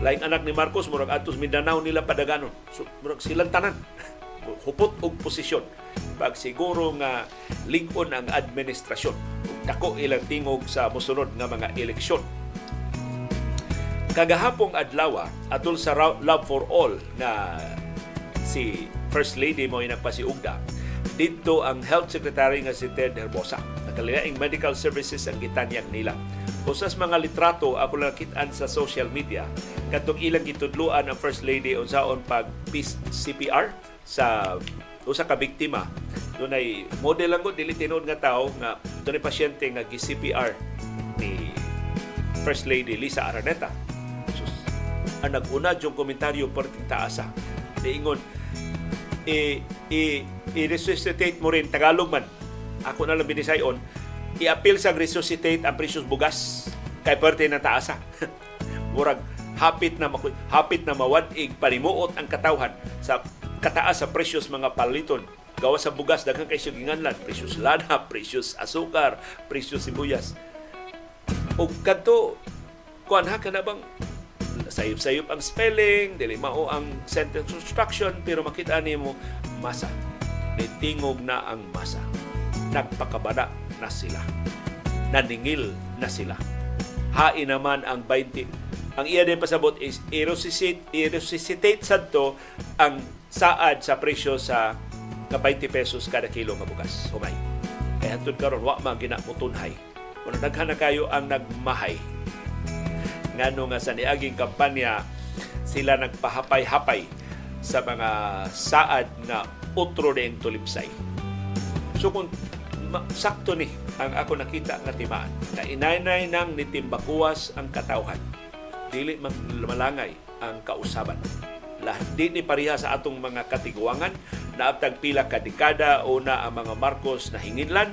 Laing anak ni Marcos, murag atos Mindanao nila padaganon. So, murag silang tanan. (laughs) Hupot og posisyon. Pag siguro nga lingon ang administrasyon. Dako ilang tingog sa musunod nga mga eleksyon. Kagahapong adlaw atol sa Love for All na si First Lady mo nagpasiugda dito ang Health Secretary nga si Ted Herbosa. Nakalilaing medical services ang gitanyag nila Usas mga litrato ako lang kitaan sa social media katong ilang gitudluan ang First Lady unsaon pag CPR sa usa ka biktima. Dunay model lang ko dili tinuod nga tao nga dunay pasyente nga gi-CPR ni First Lady Lisa Araneta. Sus, ang nag-una yung komentaryo perting taasa. Diingon, i, i, i-resuscitate mo rin, Tagalog man. Ako na lang binisayon, i-appeal sa resuscitate ang presyos bugas kay parte na taasa. (laughs) Murag hapit na maku- hapit na mawadig panimuot ang katawhan sa kataas sa presyos mga paliton gawa sa bugas daghang kay siginganlan presyos lana (laughs) presyos asukar presyos sibuyas ug kadto kuan ha kana bang sayop-sayop ang spelling dili mao ang sentence construction pero makita nimo masa nitingog na ang masa nagpakabada na sila. Naningil na sila. Hain naman ang 20. Ang iya din pasabot is i-resuscitate, i-resuscitate sadto ang saad sa presyo sa ka 20 pesos kada kilo nga bugas. Humay. Kaya hantod karon wa man ginamutunhay. Kung daghan na kayo ang nagmahay. Ngano nga sa niaging kampanya sila nagpahapay-hapay sa mga saad na utro na tulipsay. So kung sakto ni ang ako nakita nga timaan na inaynay nang nitimbakuwas ang katawhan dili man malangay ang kausaban di ni pariha sa atong mga katiguangan. Na abtag pila ka dekada o na ang mga Marcos na hinginlan.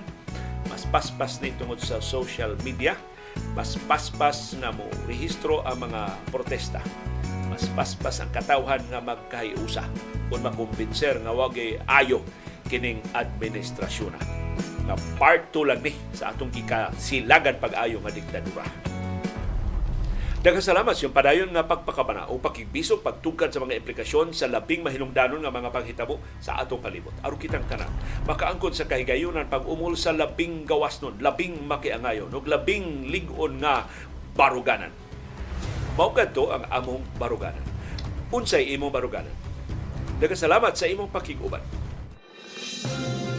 Mas paspas ni tungod sa social media. Mas paspas na mo rehistro ang mga protesta. Mas paspas ang katawhan nga magkahiusa. Kung makumbinser nga wagay ayo kining administrasyon. Nga part 2 lang ni sa atong gikasilagan pag-ayo nga diktadura. Daghang salamat sa padayon nga pagpakabana o pakigbisog pagtugkad sa mga implikasyon sa labing mahinungdanon nga mga paghitabo sa atong palibot. Aron kitang tanan, makaangkon sa kahigayunan pag umul sa labing gawas nun, labing makiangayon, ug labing ligon nga baruganan. Mao kadto ang among baruganan. Unsay imong baruganan? Daghang salamat sa imong pakiguban. thank